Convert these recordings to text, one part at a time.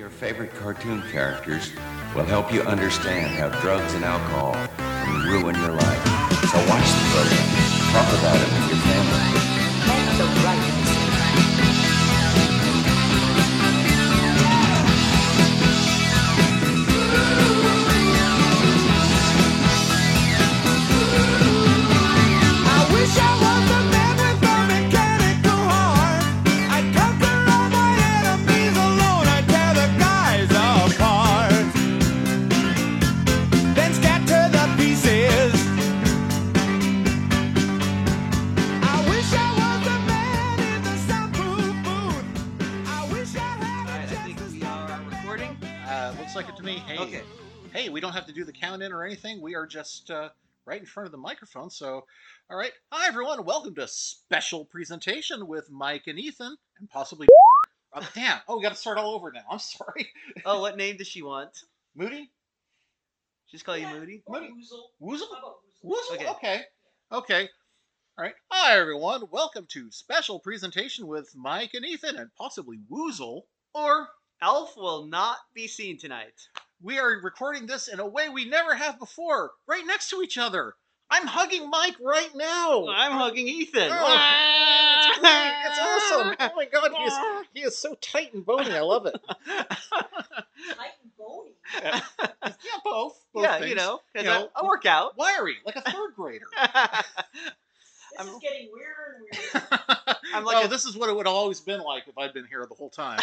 your favorite cartoon characters will help you understand how drugs and alcohol can ruin your life. So watch the program. Talk about it with your family. The right hey, we don't have to do the count in or anything. We are just uh, right in front of the microphone. So, all right. Hi, everyone. Welcome to special presentation with Mike and Ethan, and possibly. Oh, damn. Oh, we got to start all over now. I'm sorry. Oh, what name does she want? Moody? Just call you Moody? Moody? Woozle? Woozle? Okay. Okay. Okay. All right. Hi, everyone. Welcome to special presentation with Mike and Ethan, and possibly Woozle. Or Elf will not be seen tonight. we are recording this in a way we never have before, right next to each other. I'm hugging Mike right now. I'm hugging Ethan. Oh, it's great. It's awesome. Oh my god, he is he is so tight and bony. I love it. Tight and bony. Yeah, both. both yeah, you things. know, 'cause You know, I, I work out. wiry, like a third grader. This I'm- is getting weirder and weirder. I'm oh, like oh, a- this is what it would have always been like if I'd been here the whole time.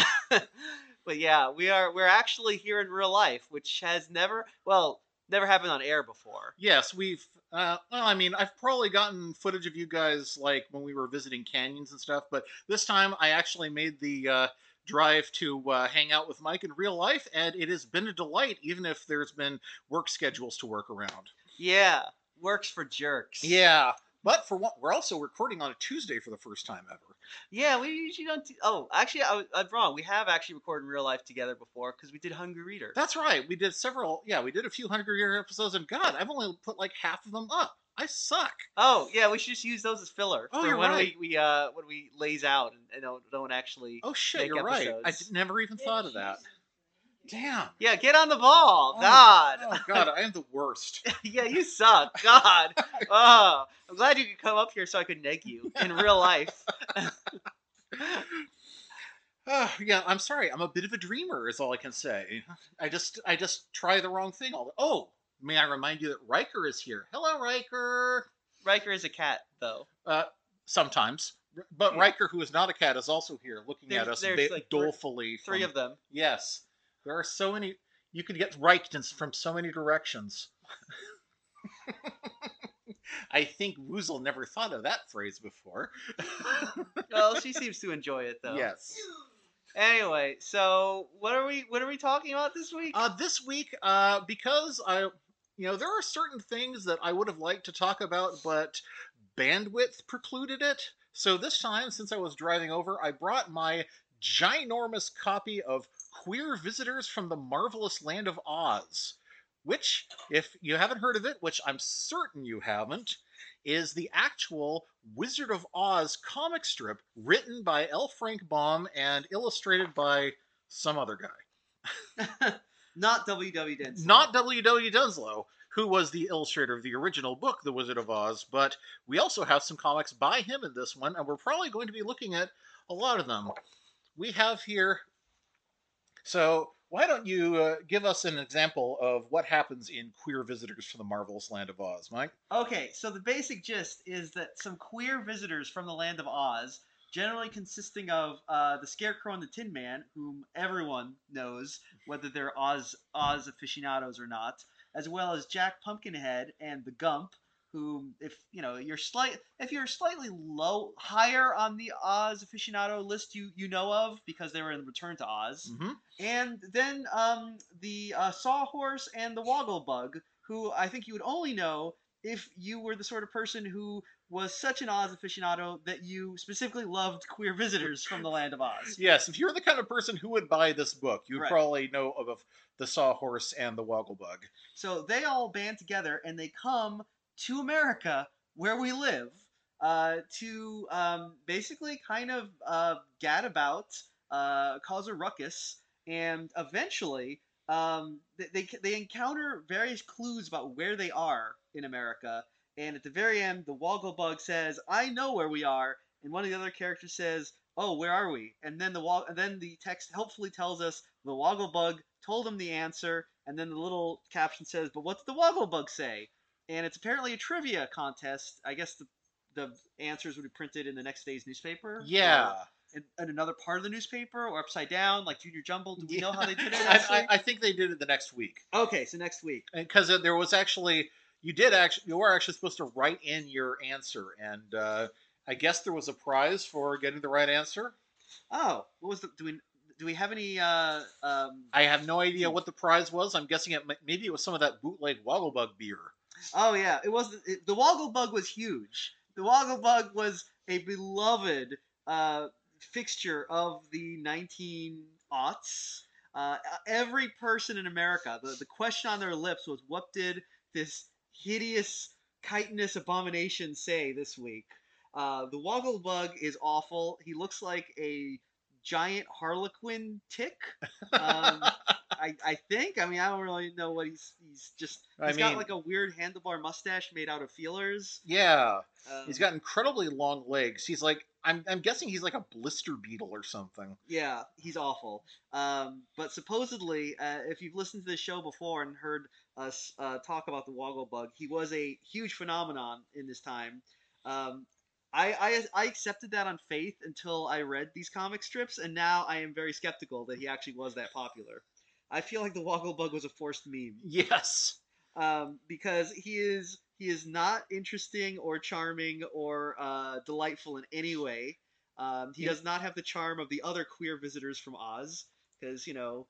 But yeah, we are we're actually here in real life, which has never well, never happened on air before. yes, we've. Uh, well, I mean, I've probably gotten footage of you guys like when we were visiting canyons and stuff, but this time I actually made the uh, drive to uh, hang out with Mike in real life, and it has been a delight, even if there's been work schedules to work around. Yeah. Works for jerks. Yeah, but for what we're also recording on a Tuesday for the first time ever. Yeah, we usually don't. Do, oh, actually, I, I'm wrong. We have actually recorded in real life together before because we did Hungry Reader. That's right. We did several. Yeah, we did a few Hungry Reader episodes, and God, I've only put like half of them up. I suck. Oh, yeah, we should just use those as filler Oh, for you're when right. we, we uh when we lays out and, and don't, don't actually. Oh shit, Make you're right. I never even thought of that. Damn. Yeah, get on the ball. Oh, God. Oh God, I am the worst. yeah, you suck. God. oh, I'm glad you could come up here so I could neg you in real life. Oh, yeah, I'm sorry. I'm a bit of a dreamer, is all I can say. I just, I just try the wrong thing all the. Oh, may I remind you that Riker is here? Hello, Riker. Riker is a cat, though. Uh, sometimes, but Yeah. Riker, who is not a cat, is also here, looking at us there's ba- like dolefully. Three from- of them. Yes, there are so many. You could get Reichtens from so many directions. I think Woozle never thought of that phrase before. Well, she seems to enjoy it though. Yes. Anyway, so what are we what are we talking about this week? Uh, this week, uh, because I, you know, there are certain things that I would have liked to talk about, but bandwidth precluded it. So this time, since I was driving over, I brought my ginormous copy of Queer Visitors from the Marvelous Land of Oz, which, if you haven't heard of it, which I'm certain you haven't, is the actual Wizard of Oz comic strip written by L. Frank Baum and illustrated by some other guy. Not W.W. Denslow. Not W.W. Denslow, who was the illustrator of the original book, The Wizard of Oz, but we also have some comics by him in this one, and we're probably going to be looking at a lot of them. We have here. So, why don't you uh, give us an example of what happens in Queer Visitors from the Marvelous Land of Oz, Mike? Okay, so the basic gist is that some queer visitors from the land of Oz, generally consisting of uh, the Scarecrow and the Tin Man, whom everyone knows, whether they're Oz Oz aficionados or not, as well as Jack Pumpkinhead and the Gump, whom if you know you're slight if you're slightly low higher on the Oz aficionado list you you know of because they were in Return to Oz. Mm-hmm. And then um, the uh, Sawhorse and the Wogglebug, who I think you would only know if you were the sort of person who was such an Oz aficionado that you specifically loved queer visitors from the land of Oz. Yes, if you're the kind of person who would buy this book, you Right. probably know of, of the Sawhorse and the Wogglebug. So they all band together and they come to America, where we live, uh, to um, basically kind of uh, gad about, uh, cause a ruckus, and eventually um, they, they encounter various clues about where they are in America. And at the very end, the Woggle Bug says, "I know where we are," and one of the other characters says, "Oh, where are we?" And then the and then the text helpfully tells us the Woggle Bug told him the answer, and then the little caption says, "But what's the Woggle Bug say?" And it's apparently a trivia contest. I guess the the answers would be printed in the next day's newspaper. Yeah. in, in another part of the newspaper, or upside down, like Junior Jumble. Do we know how they did it? I. I, I think they did it the next week okay, so next week. because there was actually you did actually you were actually supposed to write in your answer, and uh, I guess there was a prize for getting the right answer. Oh, what was the? Do we do we have any? Uh, um, I have no idea what the prize was. I'm guessing it maybe it was some of that bootleg Wogglebug beer. Oh yeah, it was it, the Woggle Bug was huge. The Woggle Bug was a beloved uh, fixture of the 19 aughts. Uh, every person in America, the, the question on their lips was, "What did this hideous chitinous abomination say this week?" Uh, the Woggle Bug is awful. He looks like a giant harlequin tick. Um, I, I think. I mean, I don't really know what he's. He's just. I He's mean- got like a weird handlebar mustache made out of feelers. yeah, Um, he's got incredibly long legs. He's like I'm I'm guessing he's like a blister beetle or something. Yeah, he's awful. Um, but supposedly, uh, if you've listened to this show before and heard us uh, talk about the Woggle Bug, he was a huge phenomenon in this time. Um, I, I I accepted that on faith until I read these comic strips, and now I am very skeptical that he actually was that popular. I feel like the Woggle Bug was a forced meme. Yes. um, because he is he is not interesting or charming or uh, delightful in any way. Um, he Yeah. does not have the charm of the other queer visitors from Oz, because you know,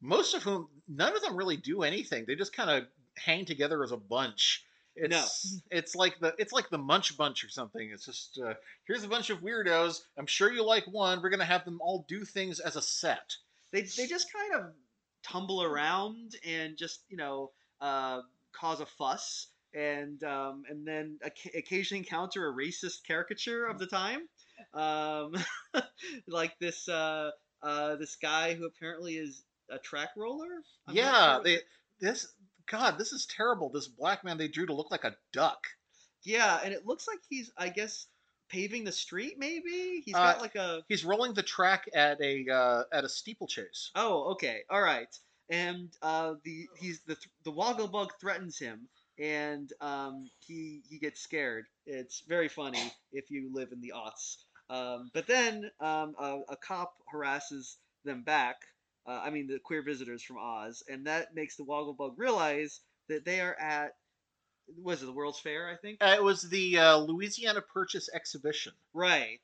most of whom none of them really do anything they just kind of hang together as a bunch it's it's like the it's like the munch bunch or something it's just uh, here's a bunch of weirdos i'm sure you like one we're gonna have them all do things as a set they they just kind of tumble around and just you know uh, cause a fuss and um, and then occasionally encounter a racist caricature of the time, um, like this uh, uh, this guy who apparently is a track roller. I'm yeah sure. they this god this is terrible this black man they drew to look like a duck Yeah, and it looks like he's, I guess, paving the street. Maybe he's Uh, got like a. he's rolling the track at a uh, at a steeplechase Oh, okay, all right. And uh, the he's the the Woggle Bug threatens him, and um, he he gets scared. It's very funny if you live in the aughts. Um, but then um, a, a cop harasses them back. Uh, I mean, the queer visitors from Oz, and that makes the Woggle Bug realize that they are at was it the World's Fair? I think. uh, it was the uh, louisiana purchase exhibition Right.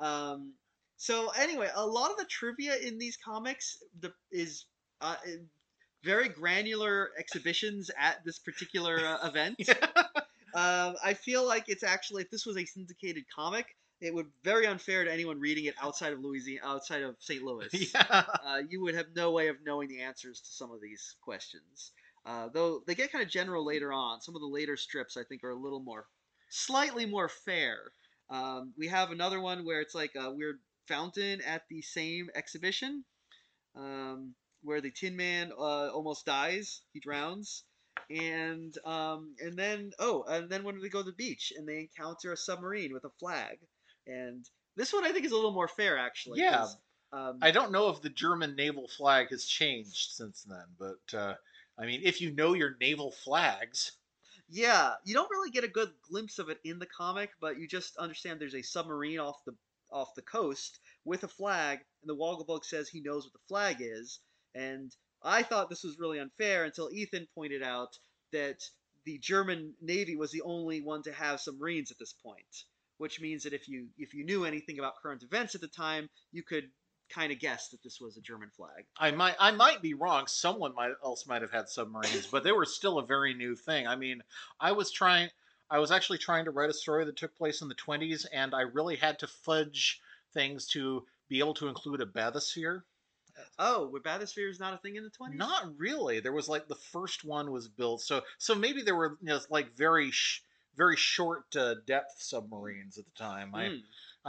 Um, so anyway, a lot of the trivia in these comics the, is uh, very granular exhibitions at this particular uh, event. um, I feel like it's actually if this was a syndicated comic, it would very unfair to anyone reading it outside of Louisiana, outside of St. Louis. yeah Uh, you would have no way of knowing the answers to some of these questions. Uh, though they get kind of general later on. Some of the later strips, I think, are a little more, slightly more fair. Um, we have another one where it's like a weird fountain at the same exhibition, um, where the Tin Man uh, almost dies. He drowns, and um, and then oh, and then when they go to the beach and they encounter a submarine with a flag, and this one I think is a little more fair actually. Yeah. Um, I don't know if the German naval flag has changed since then, but uh, I mean, if you know your naval flags, Yeah, you don't really get a good glimpse of it in the comic, but you just understand there's a submarine off the off the coast with a flag, and the Wogglebug says he knows what the flag is. And I thought this was really unfair until Ethan pointed out that the German Navy was the only one to have submarines at this point, which means that if you if you knew anything about current events at the time, you could kind of guess that this was a German flag. I might I might be wrong. Someone might else might have had submarines, but they were still a very new thing. I mean, I was trying. I was actually trying to write a story that took place in the 20s, and I really had to fudge things to be able to include a bathysphere. Oh, were bathysphere is not a thing in the 20s? Not really. There was like the first one was built, so so maybe there were you know, like very sh- very short uh, depth submarines at the time. I Hmm.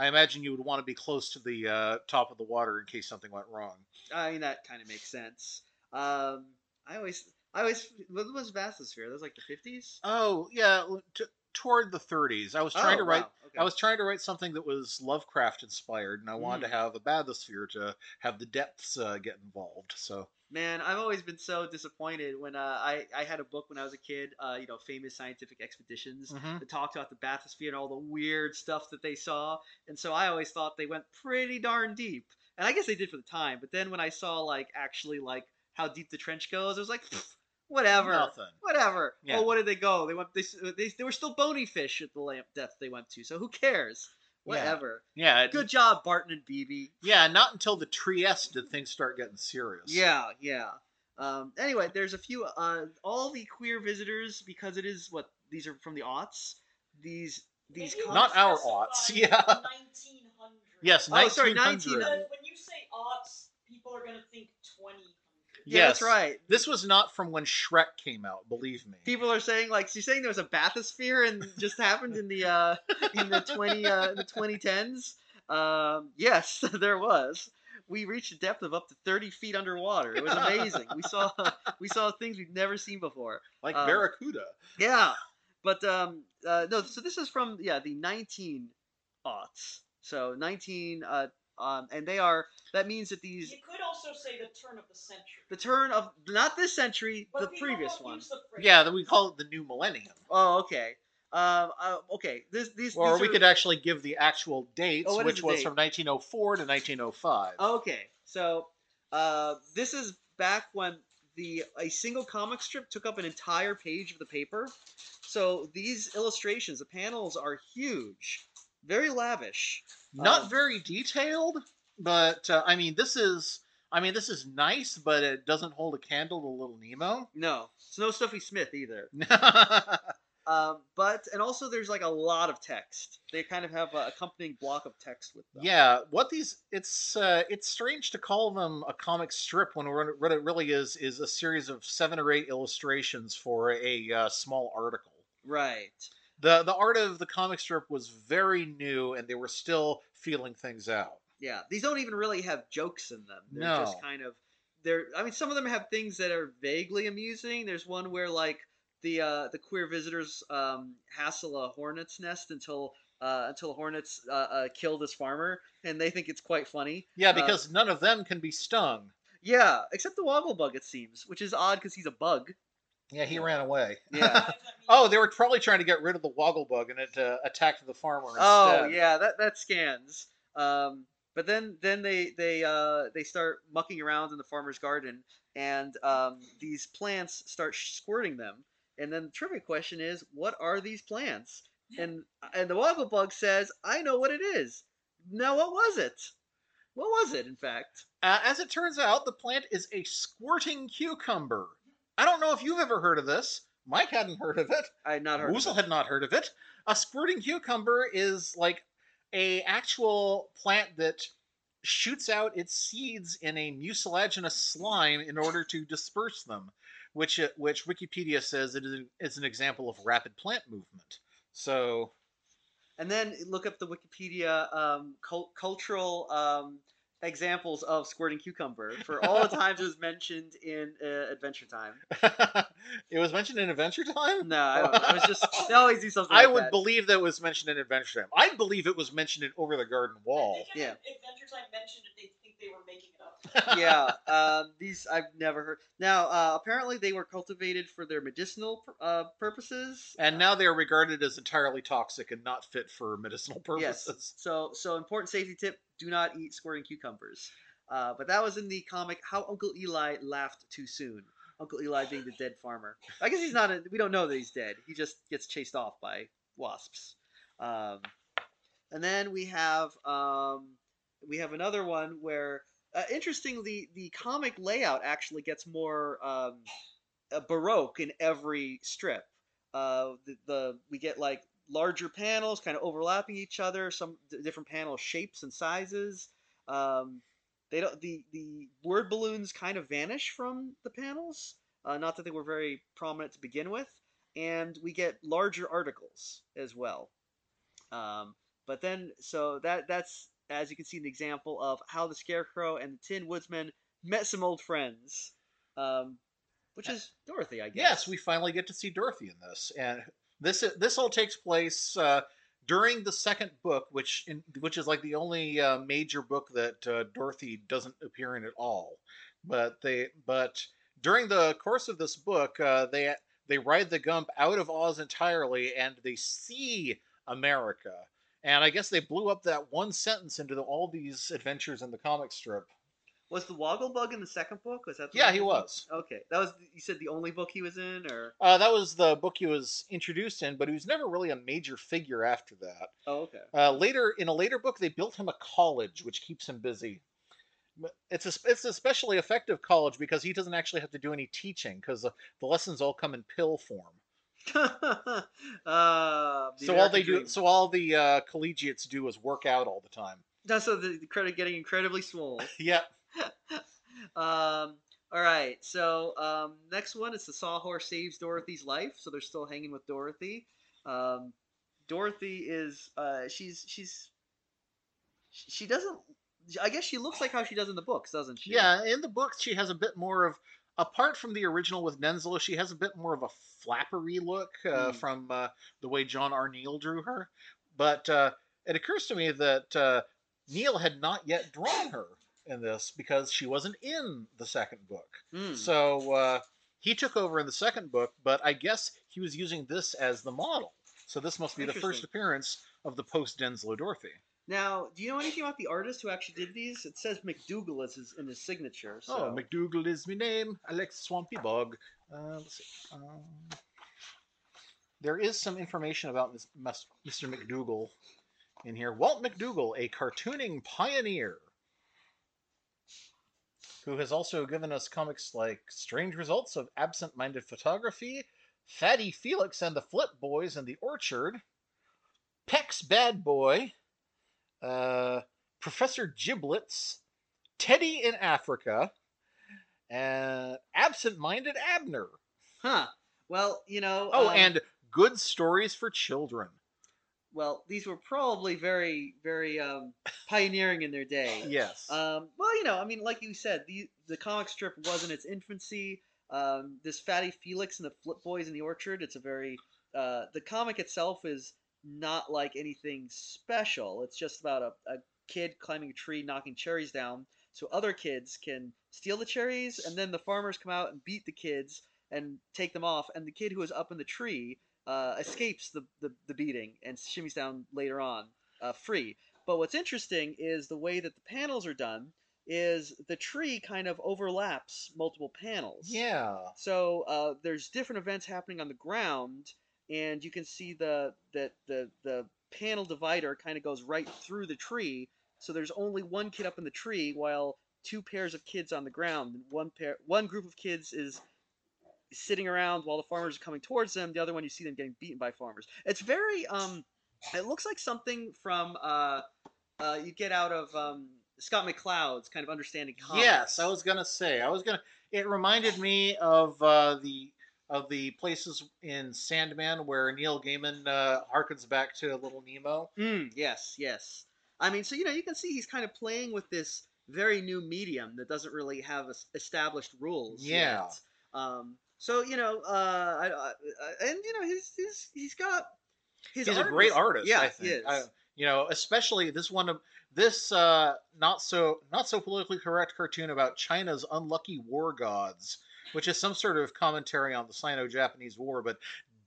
I imagine you would want to be close to the uh, top of the water in case something went wrong. I mean, that kind of makes sense. Um, I always, I always, what was Bathysphere? That was like the fifties. Oh yeah, t- toward the 30s. I was trying to write. Okay. I was trying to write something that was Lovecraft inspired, and I wanted Mm. to have a bathysphere to have the depths uh, get involved. So Man, I've always been so disappointed when uh, I I had a book when I was a kid. Uh, you know, famous scientific expeditions Mhm. that talked about the bathysphere and all the weird stuff that they saw. And so I always thought they went pretty darn deep. And I guess they did for the time. But then when I saw like actually like how deep the trench goes, I was like, whatever. nothing. Whatever. Yeah. Oh, what did they go? They went. They, they, they were still bony fish at the lamp depth they went to. So who cares? Yeah. Whatever. Yeah, it- Good job, Barton and Beebe. yeah. Not until the Trieste did things start getting serious. Yeah, yeah. Um, anyway, there's a few. Uh, all the queer visitors, because it is what these are from the aughts. These these. Maybe Not our specify aughts, yeah. 1900. Yes, Oh, sorry, 1900. 1900. When you say aughts, people are gonna think 2000. Yeah, that's yes. right. This was not from when Shrek came out. Believe me. People are saying like she's saying there was a bathysphere and just happened in the uh, in the twenty uh, the twenty tens. Um, yes, there was. We reached a depth of up to thirty feet underwater. It was amazing. we saw we saw things we've never seen before. Like um, Barracuda. Yeah, but um, uh, no. So this is from yeah the nineteen aughts. So nineteen uh, um, and they are that means that these You could also say the turn of the century. the turn of not this century, But the previous one. the. Yeah, that we call it the new millennium. Oh, okay. Um, uh, okay. This these Or these we are- could actually give the actual dates, Oh, which was date? from 1904 to 1905. Okay, so uh, this is back when the a single comic strip took up an entire page of the paper. So these illustrations, the panels are huge, very lavish. Not um, very detailed, but uh, I mean, this is. I mean, this is nice, but it doesn't hold a candle to Little Nemo. No, it's no Snuffy Smith either. Um, but and also there's like a lot of text. They kind of have a accompanying block of text with them. yeah, what these? It's uh, it's strange to call them a comic strip when what it really is is a series of seven or eight illustrations for a uh, small article. Right. the The art of the comic strip was very new, and they were still feeling things out. Yeah. These don't even really have jokes in them. They're No. just kind of they're I mean some of them have things that are vaguely amusing. There's one where like the uh the queer visitors um hassle a hornet's nest until uh until hornets uh, uh kill this farmer and they think it's quite funny. Yeah, Uh, because none of them can be stung. Yeah, except the Wogglebug it seems, which is odd cuz he's a bug. Yeah, he ran away. Yeah. Why does that mean- Oh, they were probably trying to get rid of the Wogglebug, and it uh, attacked the farmer instead. Oh yeah, that that scans. Um, but then then they they uh, they start mucking around in the farmer's garden, and um, these plants start squirting them. And then the trivia question is, what are these plants? And and the Wogglebug says, I know what it is. Now what was it? What was it, in fact? Uh, as it turns out, the plant is a squirting cucumber. I don't know if you've ever heard of this. Mike hadn't heard of it. I had not heard. Woozle of it. had not heard of it. A squirting cucumber is like a actual plant that shoots out its seeds in a mucilaginous slime in order to disperse them, which uh, which Wikipedia says it is, an example of rapid plant movement. So And then look up the Wikipedia um, cul- cultural um, examples of squirting cucumber for all the times it was mentioned in uh, Adventure Time. it was mentioned in Adventure Time. No, I don't know. I was just they always do something. I like would that. believe that it was mentioned in Adventure Time. I'd believe it was mentioned in Over the Garden Wall. I think Yeah. Adventure Time mentioned it, they think they were making it up. yeah, um, these I've never heard. Now, uh, apparently, they were cultivated for their medicinal uh, purposes. And now they are regarded as entirely toxic and not fit for medicinal purposes. yes. purposes. So, so important safety tip: do not eat squirting cucumbers. Uh, but that was in the comic "How Uncle Eli Laughed Too Soon." Uncle Eli being the dead farmer. I guess he's not. A, we don't know that he's dead. He just gets chased off by wasps. Um, and then we have um, we have another one where, uh, interestingly, the comic layout actually gets more um, uh, baroque in every strip. Uh, the, the we get like larger panels, kind of overlapping each other. Some d- different panel shapes and sizes. Um, they don't the the word balloons kind of vanish from the panels. Uh, not that they were very prominent to begin with, and we get larger articles as well. Um, but then, so that that's as you can see an example of how the Scarecrow and the Tin Woodsman met some old friends, um, which is Dorothy, I guess. Yes, we finally get to see Dorothy in this, and this this all takes place uh, during the second book, which in, which is like the only uh, major book that uh, Dorothy doesn't appear in at all. But they but during the course of this book, uh, they they ride the Gump out of Oz entirely, and they see America. And I guess they blew up that one sentence into the, all these adventures in the comic strip. Was the Wogglebug in the second book? Was that? The Yeah, he was. Okay, that was. You said the only book he was in, or Uh, that was the book he was introduced in, but he was never really a major figure after that. oh, okay. Uh, later, in a later book, they built him a college, which keeps him busy. It's a, it's especially effective college because he doesn't actually have to do any teaching because the, the lessons all come in pill form. uh, the so all they American do, so all the uh, collegiates do is work out all the time. That's so the, the credit getting incredibly small. Yep. um, all right. So um, next one is the Sawhorse saves Dorothy's life. So they're still hanging with Dorothy. Um, Dorothy is uh, she's she's she doesn't. I guess she looks like how she does in the books, doesn't she? Yeah, in the books, she has a bit more of, apart from the original with Denslow, she has a bit more of a flappery look uh, Hmm. from uh, the way John R. Neal drew her. But uh, it occurs to me that uh, Neal had not yet drawn her in this because she wasn't in the second book. Hmm. So uh, he took over in the second book, but I guess he was using this as the model. So this must be the first appearance of the post Denslow Dorothy. Now, do you know anything about the artist who actually did these? It says McDougall is his, in his signature. So. Oh, McDougall is my name. Alex Swampy Bog. Uh, let's see. Um, there is some information about Mr. McDougall in here. Walt McDougall, a cartooning pioneer, who has also given us comics like Strange Results of Absent Minded Photography, Fatty Felix and the Flip Boys and the Orchard, Peck's Bad Boy, uh, Professor Giblets, Teddy in Africa, and Absent Minded Abner. Huh. Well, you know. Oh, um, and Good Stories for Children. Well, these were probably very, very um, pioneering in their day. Yes. Um, well, you know, I mean, like you said, the the comic strip was in its infancy. Um, this Fatty Felix and the Flip Boys in the Orchard. It's a very uh, the comic itself is not like anything special. It's just about a, a kid climbing a tree, knocking cherries down, so other kids can steal the cherries, and then the farmers come out and beat the kids and take them off, and the kid who is up in the tree uh, escapes the, the, the beating and shimmies down later on uh, free. But what's interesting is the way that the panels are done is the tree kind of overlaps multiple panels. yeah. So uh, there's different events happening on the ground, and you can see the the the, the panel divider kind of goes right through the tree. So there's only one kid up in the tree, while two pairs of kids on the ground. One pair, one group of kids is sitting around while the farmers are coming towards them. The other one, you see them getting beaten by farmers. It's very um, it looks like something from uh, uh, you get out of um, Scott McCloud's kind of understanding comics. Yes, I was gonna say. I was gonna. It reminded me of uh, the of the places in Sandman where Neil Gaiman uh, harkens back to Little Nemo. Mm, yes, yes. I mean, so you know, you can see he's kind of playing with this very new medium that doesn't really have established rules. Yeah. Yet. Um. So you know, uh, I, I, and you know, he's he's he's got his. He's a great was- artist. Yeah, I think. he is. I- you know, especially this one of this uh, not so not so politically correct cartoon about China's unlucky war gods, which is some sort of commentary on the Sino-Japanese War. But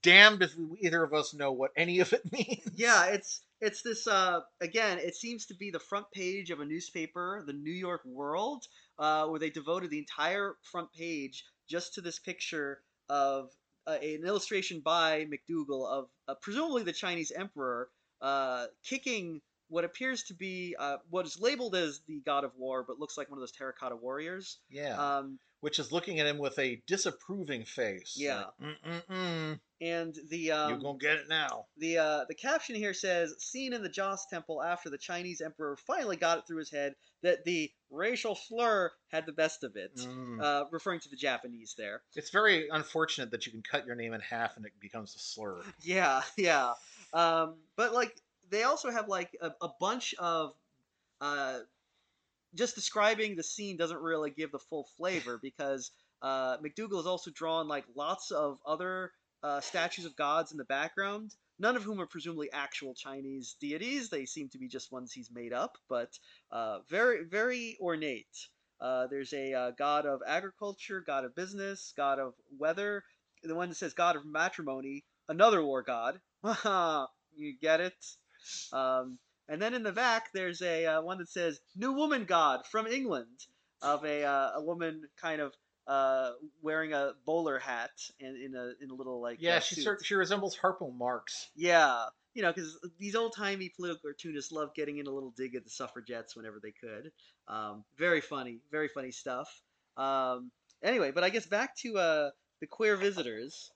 damned if either of us know what any of it means. Yeah, it's it's this uh again, it seems to be the front page of a newspaper, the New York World, uh, where they devoted the entire front page just to this picture of uh, an illustration by McDougall of uh, presumably the Chinese emperor uh, kicking what appears to be uh, what is labeled as the god of war, but looks like one of those terracotta warriors. yeah. Um, which is looking at him with a disapproving face. Yeah. Like, Mm-mm-mm. And the um, you gonna get it now. The uh, the caption here says, "Seen in the Joss Temple after the Chinese emperor finally got it through his head that the racial slur had the best of it," Mm. uh, referring to the Japanese there. It's very unfortunate that you can cut your name in half and it becomes a slur. Yeah, yeah. Um, but like they also have like a, a bunch of uh, just describing the scene doesn't really give the full flavor because uh, McDougall has also drawn like lots of other uh, statues of gods in the background, none of whom are presumably actual Chinese deities. They seem to be just ones he's made up, but uh, very very ornate. Uh, there's a uh, god of agriculture, god of business, god of weather. The one that says god of matrimony, another war god. you get it? Um, and then in the back, there's a uh, one that says "New Woman God" from England, of a uh, a woman kind of uh, wearing a bowler hat and in a in a little like Yeah, uh, she suit. she resembles Harpo Marx. Yeah, you know, because these old timey political cartoonists love getting in a little dig at the suffragettes whenever they could. Um, very funny, very funny stuff. Um, anyway, but I guess back to uh, the queer visitors.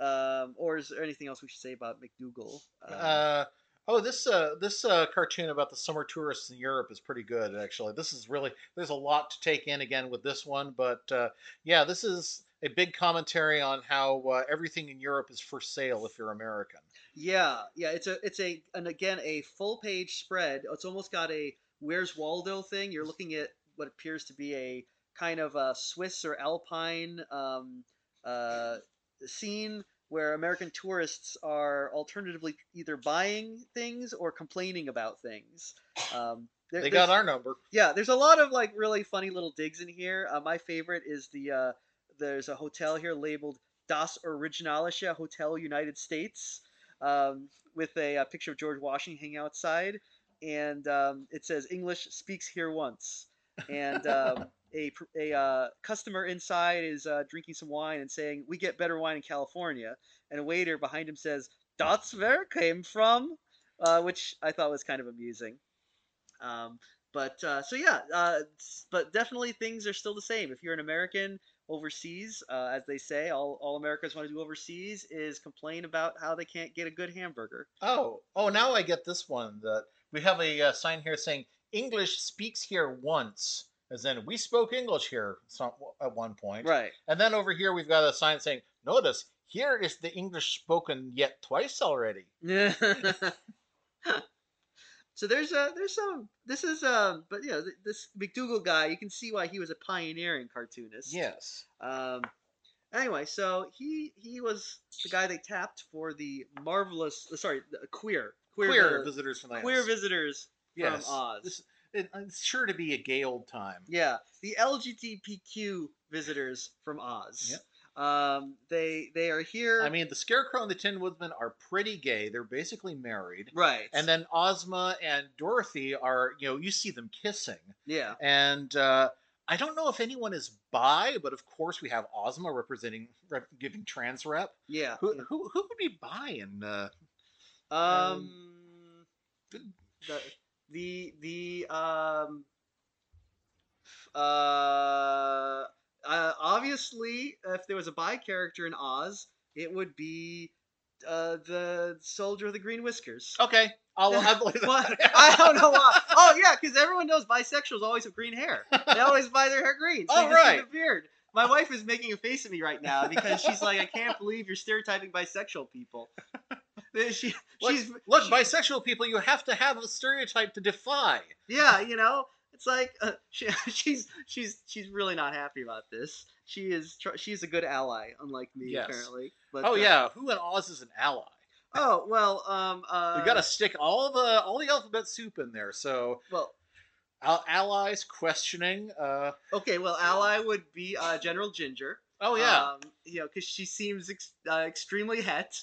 Um, or is there anything else we should say about McDougall? Um, Uh, oh, this uh, this uh, cartoon about the summer tourists in Europe is pretty good, actually. This is really there's a lot to take in again with this one, but uh, yeah, this is a big commentary on how uh, everything in Europe is for sale if you're American. Yeah, yeah, it's a it's a and again a full page spread. It's almost got a Where's Waldo thing. You're looking at what appears to be a kind of a Swiss or Alpine um, uh, scene where American tourists are alternatively either buying things or complaining about things. Um, there- They got our number. yeah, there's a lot of like really funny little digs in here. Uh, my favorite is the uh, there's a hotel here labeled Das Originalische Hotel United States um, with a, uh picture of George Washington hanging outside, and um, it says English speaks here once, and um, a a uh, customer inside is uh, drinking some wine and saying we get better wine in California, and a waiter behind him says that's where it came from, uh, which I thought was kind of amusing. Um, but uh, so yeah, uh, but definitely things are still the same. If you're an American overseas, uh, as they say, all, all Americans want to do overseas is complain about how they can't get a good hamburger. Oh, oh, now I get this one. That we have a sign here saying English speaks here once, as in we spoke English here some, at one point. Right. And then over here we've got a sign saying, "Notice here is the English spoken yet twice already." Yeah. so there's a there's some this is um but you know this McDougall guy you can see why he was a pioneering cartoonist. Yes. Um, anyway, so he he was the guy they tapped for the marvelous uh, sorry the queer queer Queer, vi- visitors from the queer visitors yes. from Oz. This, it's sure to be a gay old time. Yeah, the LGBTQ visitors from Oz. Yep. Um, they they are here. I mean, the Scarecrow and the Tin Woodman are pretty gay. They're basically married. right. And then Ozma and Dorothy are, you know, you see them kissing. yeah, And uh, I don't know if anyone is bi, but of course we have Ozma representing, rep, giving trans rep. yeah. Who, who, who would be bi in uh, Um, the the the um uh, uh obviously if there was a bi character in Oz, it would be uh the soldier of the green whiskers. Okay, I'll, I believe that. I don't know why. Oh yeah, because everyone knows bisexuals always have green hair. They always buy their hair green. So Oh, just right. beard. My wife is making a face at me right now because she's like, I can't believe you're stereotyping bisexual people. She, Look, she's look, she- bisexual people, you have to have a stereotype to defy. yeah, you know, it's like uh, she, she's she's she's really not happy about this. She is tr- she's a good ally, unlike me Yes. apparently. But, oh uh, yeah, who in Oz is an ally? Oh well, um, uh, We got to stick all the all the alphabet soup in there. So well. al- allies questioning. Uh, Okay, well, ally would be uh, General Ginger. Oh yeah, Um, you know, because she seems ex- uh, extremely het,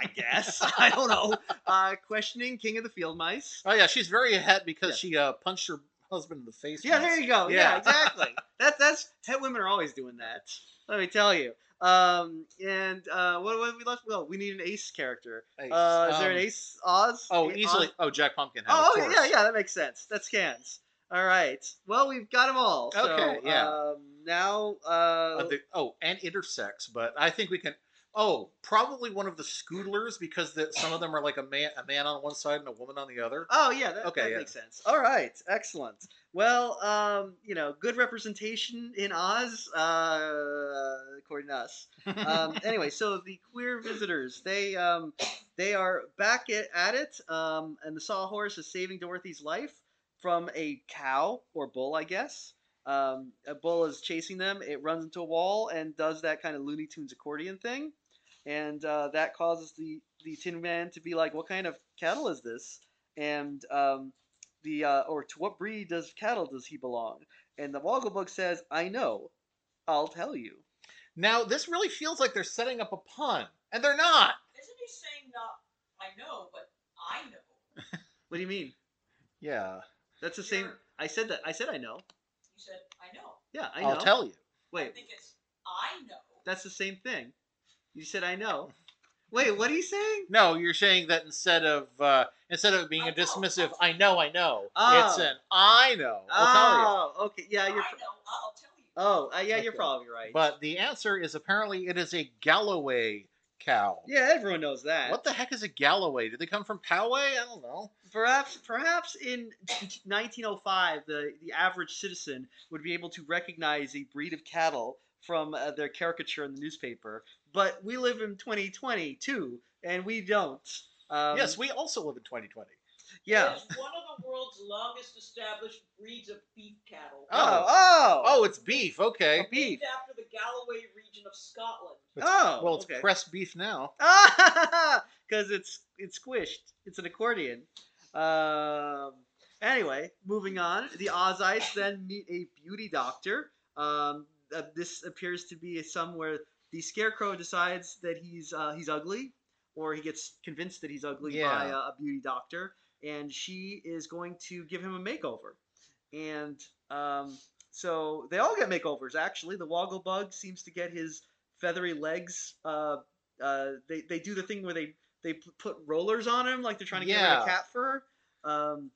I guess. I don't know. Uh, questioning King of the Field Mice. oh yeah, she's very het because Yeah. she uh, punched her husband in the face. Yeah, once. there you go. Yeah, Yeah. exactly. That, that's het women are always doing that. Let me tell you. Um, and uh, what, what have we left? Well, we need an ace character. Ace. Uh, is there an Um, ace Oz? Oh, A- easily. Oz? Oh, Jack Pumpkinhead. Oh, of yeah, yeah, that makes sense. That scans. All right. Well, we've got them all. So, Okay, yeah. Um, now, uh, Uh, the- oh, and intersex, but I think we can Oh, probably one of the Scoodlers because the, some of them are like a man, a man on one side and a woman on the other. Oh yeah, that, Okay, that yeah. makes sense. All right, excellent. Well, um, you know, good representation in Oz, uh, according to us. Um, anyway, so the queer visitors, they um, they are back at, at it, um, and the sawhorse is saving Dorothy's life from a cow or bull, I guess. Um, a bull is chasing them. It runs into a wall and does that kind of Looney Tunes accordion thing, and uh, that causes the the Tin Man to be like, "What kind of cattle is this?" And um, the uh, or to what breed does cattle does he belong? And the Wogglebug says, "I know. I'll tell you." Now this really feels like they're setting up a pun, and they're not. Isn't he saying not I know, but I know? What do you mean? Yeah, That's the same. You're- I said that. I said I know. You said I know. Yeah, I know. I'll tell you. Wait. I Wait, think it's I know. that's the same thing. You said I know. Wait, what are you saying? No, you're saying that instead of uh, instead of being I a know. dismissive, I know, I know. Oh. It's an I know. I'll tell you. Oh, okay. Yeah, I you're. know. I'll tell you. Oh, uh, yeah, you're Okay. probably right. But the answer is apparently it is a Galloway cow. yeah, everyone knows that. What the heck is a Galloway? Did they come from Poway? I don't know. Perhaps, perhaps in 1905, the the average citizen would be able to recognize a breed of cattle from uh, their caricature in the newspaper. But we live in 2022, and we don't. Um, yes, we also live in 2020. Yeah. It is one of the world's longest established breeds of beef cattle. Oh, oh, Oh, it's beef. Okay. beef. Named after the Galloway region of Scotland. It's- Oh, well, it's okay. pressed beef now. Ah, because it's it's squished. It's an accordion. Um. Anyway, moving on. The Ozites then meet a beauty doctor. Um. uh, this appears to be somewhere the Scarecrow decides that he's uh, he's ugly, or he gets convinced that he's ugly by Yeah. a, a beauty doctor, and she is going to give him a makeover. And um, so they all get makeovers. Actually, the Wogglebug seems to get his feathery legs. Uh, uh, they they do the thing where they they put rollers on him like they're trying to get rid of cat fur. Um,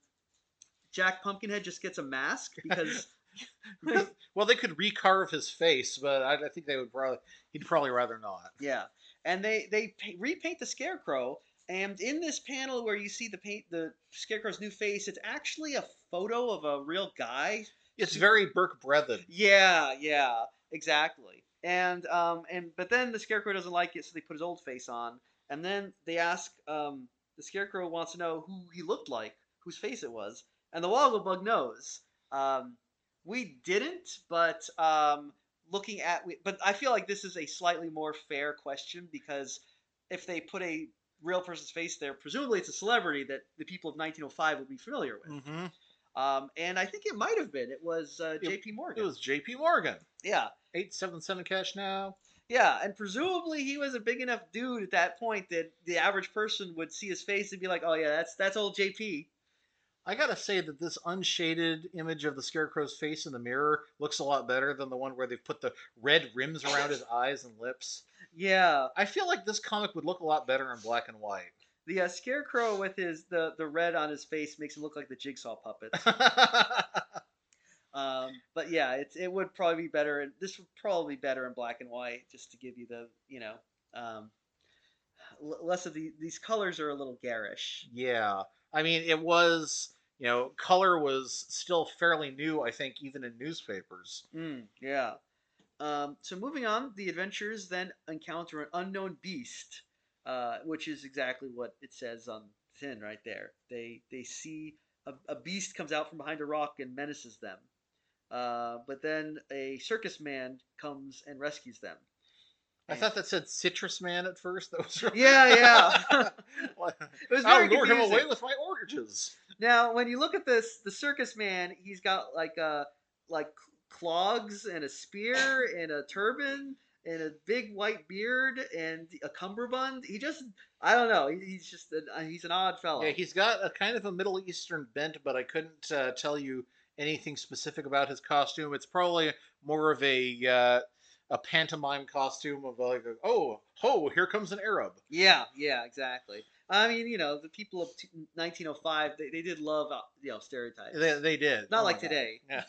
Jack Pumpkinhead just gets a mask because well, they could recarve his face, but I, I think they would probably he'd probably rather not. yeah, and they they repaint the Scarecrow. And in this panel where you see the paint the Scarecrow's new face, it's actually a photo of a real guy It's very Burke Brethren. Yeah, yeah, exactly. And um and but then the scarecrow doesn't like it, so they put his old face on. And then they ask um the scarecrow wants to know who he looked like, whose face it was, and the Wogglebug knows. Um, we didn't, but um, looking at we, but I feel like this is a slightly more fair question because if they put a real person's face there, presumably it's a celebrity that the people of 1905 would be familiar with. Mm-hmm. Um, and I think it might have been. It was uh, J.P. It was J.P. Morgan. yeah. Eight seven seven cash now. Yeah, and presumably he was a big enough dude at that point that the average person would see his face and be like, "Oh yeah, that's that's old JP." I gotta say that this unshaded image of the Scarecrow's face in the mirror looks a lot better than the one where they've put the red rims around his eyes and lips. Yeah, I feel like this comic would look a lot better in black and white. the uh, scarecrow with his the the red on his face makes him look like the jigsaw puppet. um, but yeah, it's it would probably be better. and This would probably be better in black and white, just to give you the you know um, l- less of the these colors are a little garish. yeah, I mean, it was you know, color was still fairly new. I think even in newspapers. Mm, yeah. Um, so moving on, the adventurers then encounter an unknown beast, uh, which is exactly what it says on the tin right there. They they see a, a beast comes out from behind a rock and menaces them. Uh, but then a circus man comes and rescues them. I thought that said Citrus Man at first. That was really... Yeah, yeah. Like, It was I'll very lure him away with my oranges. Now, when you look at this, the circus man, he's got like a like clogs and a spear and a turban and a big white beard and a cummerbund. He just, I don't know. He's just, an, uh, he's an odd fellow. Yeah, he's got a kind of a Middle Eastern bent, but I couldn't uh, tell you anything specific about his costume. It's probably more of a uh, a pantomime costume of like, oh, ho, here comes an Arab. yeah, yeah, exactly. I mean, you know, the people of t- 1905, they, they did love, uh, you know, stereotypes. They, they did. Not Oh, like today. Yeah.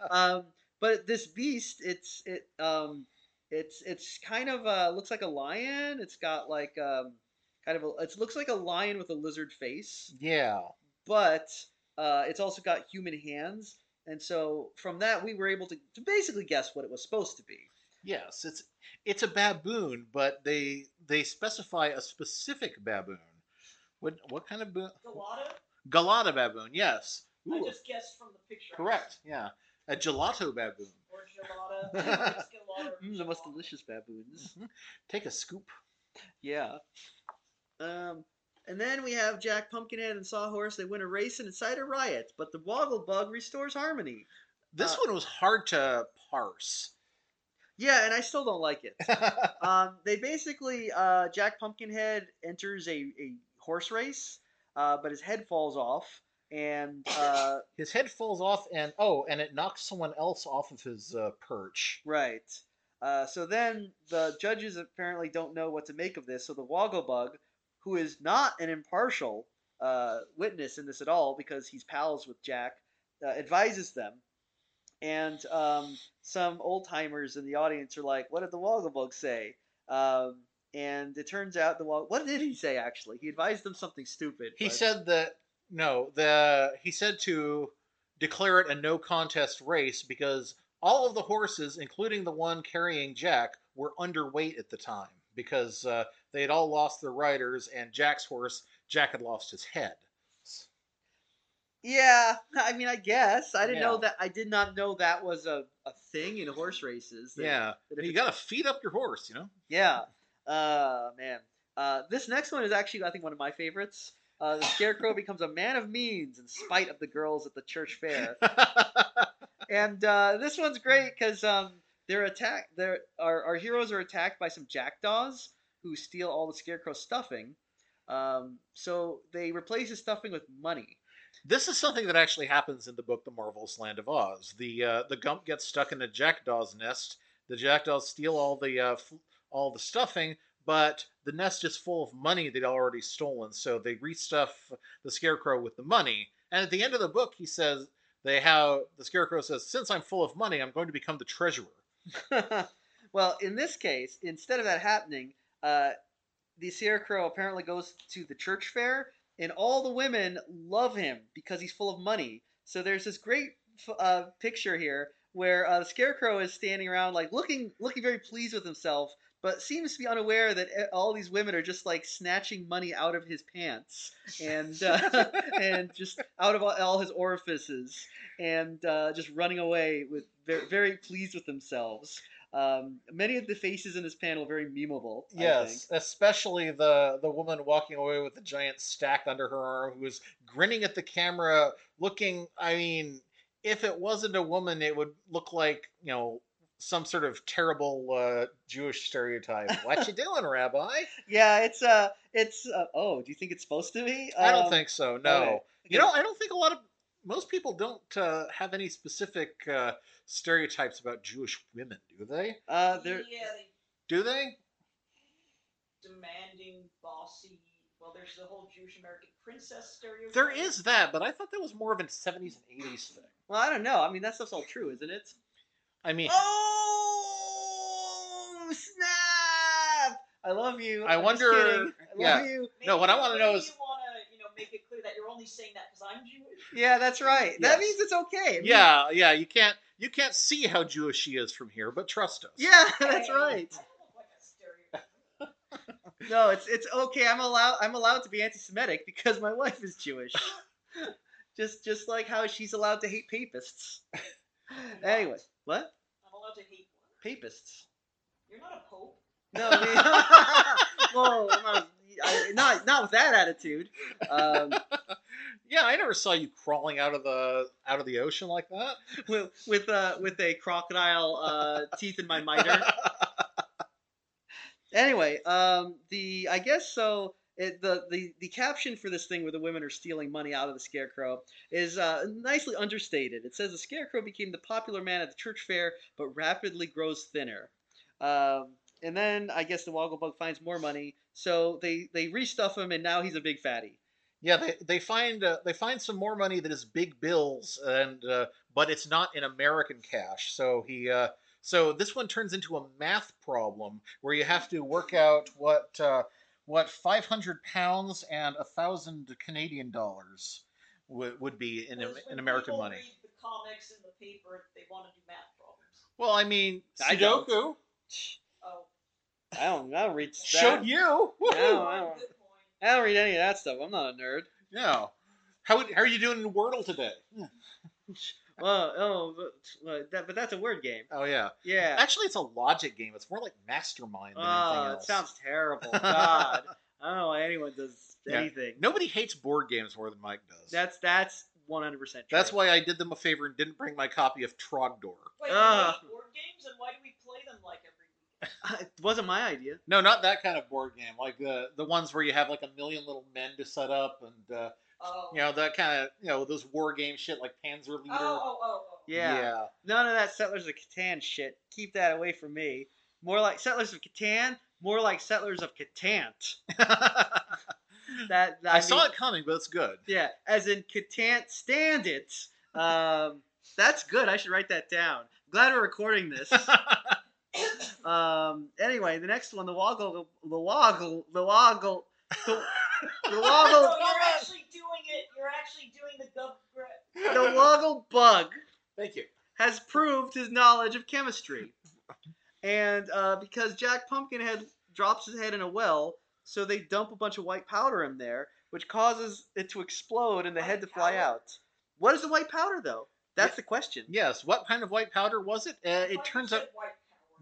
um, but this beast, it's it um, It's it's kind of uh looks like a lion. It's got like um kind of a it looks like a lion with a lizard face, Yeah. but uh it's also got human hands. And so from that we were able to, to basically guess what it was supposed to be. Yes, it's it's a baboon, but they they specify a specific baboon. What what kind of baboon? Gelada? Gelada baboon. Yes. I just guessed from the picture. correct. Yeah, a gelato baboon. Or gelata. It's Mm, the most delicious baboons. Take a scoop. Yeah. Um, and then we have Jack Pumpkinhead and Sawhorse. They win a race and incite a riot, but the Wogglebug restores harmony. This Uh, one was hard to parse. Yeah, and I still don't like it. um, they basically uh, Jack Pumpkinhead enters a, a horse race, uh, but his head falls off, and uh, his head falls off, and oh, and it knocks someone else off of his uh, perch. right. Uh, so then the judges apparently don't know what to make of this. So the Wogglebug, who is not an impartial uh, witness in this at all because he's pals with Jack, uh, advises them. And um, some old timers in the audience are like, "What did the Wogglebug say?" Um, and it turns out the Wog- what did he say actually? He advised them something stupid. He but- said that no, the he said to declare it a no contest race because all of the horses, including the one carrying Jack, were underweight at the time because uh, they had all lost their riders, and Jack's horse, Jack had lost his head. Yeah, I mean, I guess I didn't know that. I did not know that was a, a thing in horse races. that- yeah, that you got to feed up your horse, you know. Yeah. Uh man. Uh this next one is actually I think one of my favorites. Uh, the scarecrow becomes a man of means in spite of the girls at the church fair. And uh, this one's great because um, they're attacked. They're, our, our heroes are attacked by some jackdaws who steal all the scarecrow stuffing. Um, so they replace his stuffing with money. This is something that actually happens in the book The Marvelous Land of Oz. The uh, the Gump gets stuck in a jackdaw's nest. The jackdaws steal all the uh, f- all the stuffing, but the nest is full of money they'd already stolen. So they restuff the scarecrow with the money. And at the end of the book, he says they have the scarecrow says, "Since I'm full of money, I'm going to become the treasurer." well, in this case, instead of that happening, uh, the scarecrow apparently goes to the church fair, and all the women love him because he's full of money. So there's this great uh, picture here where uh, the scarecrow is standing around, like looking looking very pleased with himself, but seems to be unaware that eh, all these women are just like snatching money out of his pants and uh, and just out of all, his orifices and uh, just running away with very, very pleased with themselves. Um, many of the faces in this panel are very memeable. Yes, especially the the woman walking away with the giant stack under her arm, who is grinning at the camera, looking. I mean, if it wasn't a woman, it would look like you know some sort of terrible uh, Jewish stereotype. what you doing, Rabbi? Yeah, it's uh, it's uh, oh, do you think it's supposed to be? I don't Um, think so. No, okay. you know, I don't think a lot of most people don't uh, have any specific uh, stereotypes about Jewish women, do they? Uh, there. Yeah, they Do they? demanding, bossy. Well, there's the whole Jewish American princess stereotype. There is that, but I thought that was more of a '70s and '80s thing. Well, I don't know. I mean, that stuff's all true, isn't it? I mean, Oh snap! I love you. I I'm wonder- kidding. I yeah. love you. No, what I wanna know maybe is- you want to, you know, make it clear that you're only saying that because I'm Jewish. Yeah, that's right. That means it's okay. It means- Yeah, yeah, you can't you can't see how Jewish she is from here, but trust us. Yeah, that's right. I don't look like a stereotype. No, it's it's okay. I'm allowed. I'm allowed to be anti-Semitic because my wife is Jewish. just just like how she's allowed to hate papists. anyway, what I'm allowed to hate one. papists? You're not a pope. No, I mean, whoa, I'm not, I, not not with that attitude. Um, Yeah, I never saw you crawling out of the out of the ocean like that. with with uh, with a crocodile uh, teeth in my miter. Anyway, um, the I guess so. It, the, the the caption for this thing where the women are stealing money out of the scarecrow is uh, nicely understated. It says the scarecrow became the popular man at the church fair, but rapidly grows thinner. Um, and then I guess the Wogglebug finds more money, so they they restuff him, and now he's a big fatty. Yeah, they they find uh, they find some more money that is big bills, and uh, but it's not in American cash. So he uh, So this one turns into a math problem where you have to work out what uh, what 500 pounds and a thousand Canadian dollars would, would be in, Because in when American people money. Read the comics in the paper, they want to do math problems. Well, I mean, I don't. Sudoku Oh, I don't. I don't read. that. showed you. No, I don't. I don't read any of that stuff. I'm not a nerd. Yeah. How, how are you doing in Wordle today? Well, oh, but, but that, but that's a word game. Oh yeah. Yeah. Actually, it's a logic game. It's more like Mastermind than anything Oh, it sounds terrible. God, I don't know why anyone does Yeah. anything. Nobody hates board games more than Mike does. That's that's 100 percent true. That's why I did them a favor and didn't bring my copy of Trogdor. Wait, we board games, and why do we play them like every week? it wasn't my idea. No, not that kind of board game. Like the the ones where you have like a million little men to set up, and uh, Oh, you know that kind of you know those war game shit like Panzer Leader. oh, oh, oh, oh. Yeah. None of that Settlers of Catan shit. Keep that away from me. More like Settlers of Catan. More like Settlers of Catant. That, that I, saw mean- it coming, but it's good. Yeah, as in Catant stand it. Um, that's good. I should write that down. Glad we're recording this. Um, anyway, the next one, the woggle, the woggle, the woggle, the, the no, woggle, you're actually doing it. You're actually doing the gov. gra- the woggle bug Thank you. has proved his knowledge of chemistry, and uh, because Jack Pumpkinhead drops his head in a well, so they dump a bunch of white powder in there, which causes it to explode and the White head to fly powder? out. What is the white powder, though? That's the question. Yes. What kind of white powder was it? Uh, it turns out. white power.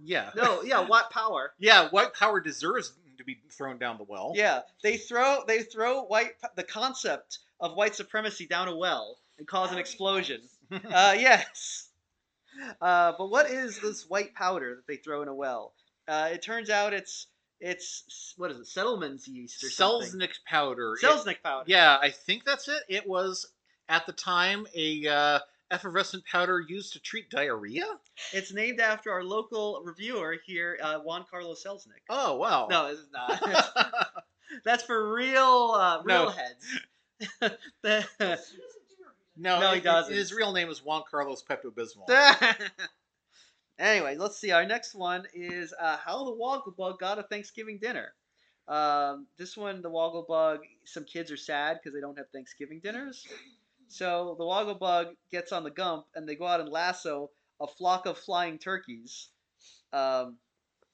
Yeah. No, yeah, white power. Yeah. White Power deserves to be thrown down the well. Yeah, they throw they throw white the concept of white supremacy down a well and cause an That would be explosion. Uh, yes. Uh, but what is this white powder that they throw in a well? Uh, it turns out it's it's what is it? Settleman's yeast or something. Selznick powder. It- powder. Yeah, I think that's it. It was at the time a uh, effervescent powder used to treat diarrhea. It's named after our local reviewer here, uh, Juan Carlos Selznick. Oh wow! No, it's not. That's for real uh, real No. heads. The- He doesn't do reviews. no, No, he it- doesn't. His real name is Juan Carlos Pepto Bismol. anyway, let's see. Our next one is uh, how the Woggle Bug got a Thanksgiving dinner. Um, this one, the Woggle Bug, some kids are sad because they don't have Thanksgiving dinners. So the Wogglebug gets on the gump and they go out and lasso a flock of flying turkeys, um,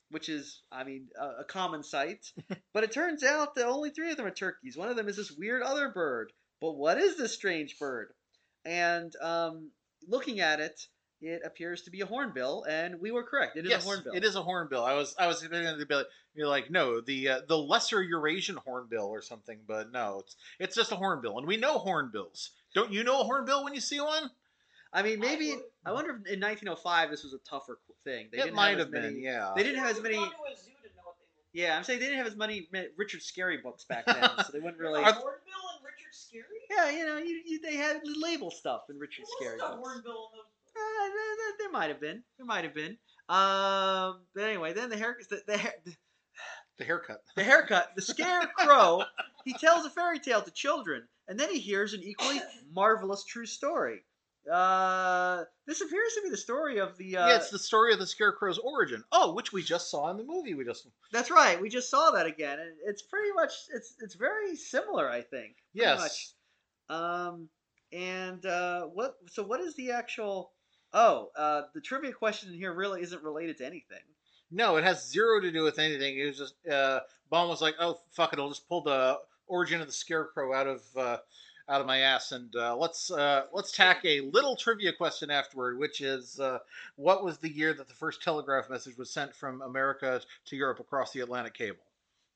which is, I mean, a, a common sight. but it turns out that only three of them are turkeys. One of them is this weird other bird. But what is this strange bird? And um, looking at it, it appears to be a hornbill, and we were correct. It is yes, a hornbill. it is a hornbill. I was I was going to be like, you're like no, the uh, the lesser Eurasian hornbill or something, but no, it's it's just a hornbill, and we know hornbills. Don't you know a hornbill when you see one? I mean, maybe would- I wonder if in 1905 this was a tougher thing. They it didn't might have, as have been, many, yeah. They didn't have as many. go to a zoo to know what they look Yeah, I'm saying they didn't have as many Richard Scarry books back then, so they wouldn't really. like. Are- Hornbill and Richard Scarry? yeah, you know, you, you, they had label stuff in Richard There Scarry wasn't a books. hornbill in those Uh, there, might have been. There might have been. Um, but anyway, then the hair, the, the, hair- the haircut. the haircut, the scarecrow, he tells a fairy tale to children, and then he hears an equally marvelous true story. Uh, this appears to be the story of the. Uh, yeah, it's the story of the scarecrow's origin. Oh, which we just saw in the movie. We just That's right. We just saw that again, and it's pretty much it's it's very similar. I think. Yes. much. Um, and uh, what? So what is the actual? Oh, uh, the trivia question in here really isn't related to anything. No, it has zero to do with anything. It was just uh, Baum was like, "Oh fuck it, I'll just pull the origin of the scarecrow out of uh, out of my ass, and uh, let's uh, let's tack a little trivia question afterward, which is, uh, what was the year that the first telegraph message was sent from America to Europe across the Atlantic cable?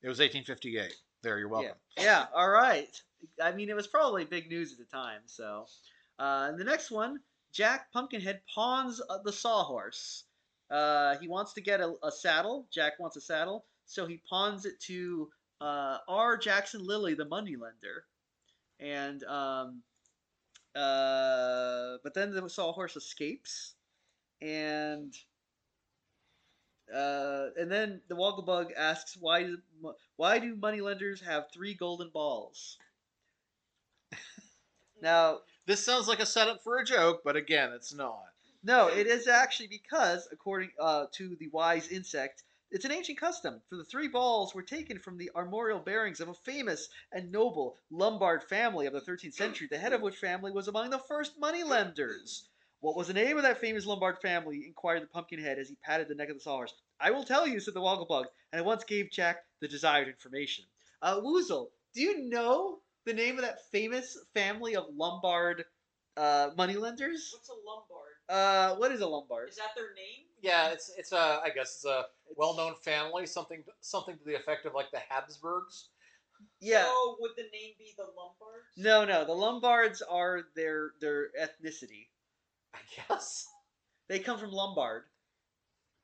It was 1858. There, you're welcome. Yeah. Yeah. All right. I mean, it was probably big news at the time. So, uh, the next one, Jack Pumpkinhead pawns uh, the sawhorse. Uh, he wants to get a, a saddle. Jack wants a saddle, so he pawns it to uh, R. Jackson Lilly, the moneylender. And um, uh, but then the sawhorse escapes, and uh, and then the Wogglebug asks, "Why do why do moneylenders have three golden balls?" Now, This sounds like a setup for a joke, but again, it's not. No, it is actually because, according uh, to the wise insect, it's an ancient custom. For the three balls were taken from the armorial bearings of a famous and noble Lombard family of the 13th century, the head of which family was among the first moneylenders. What was the name of that famous Lombard family? inquired the Pumpkinhead as he patted the neck of the sawhorse. I will tell you, said the Wogglebug, and at once gave Jack the desired information. Uh, Woozle, do you know the name of that famous family of Lombard uh, moneylenders? What's a Lombard? Uh, what is a Lombard? Is that their name? Yeah, it's it's a I guess it's a well-known family, something something to the effect of like the Habsburgs. Yeah. So would the name be the Lombards? No, no. The Lombards are their their ethnicity. I guess. They come from Lombard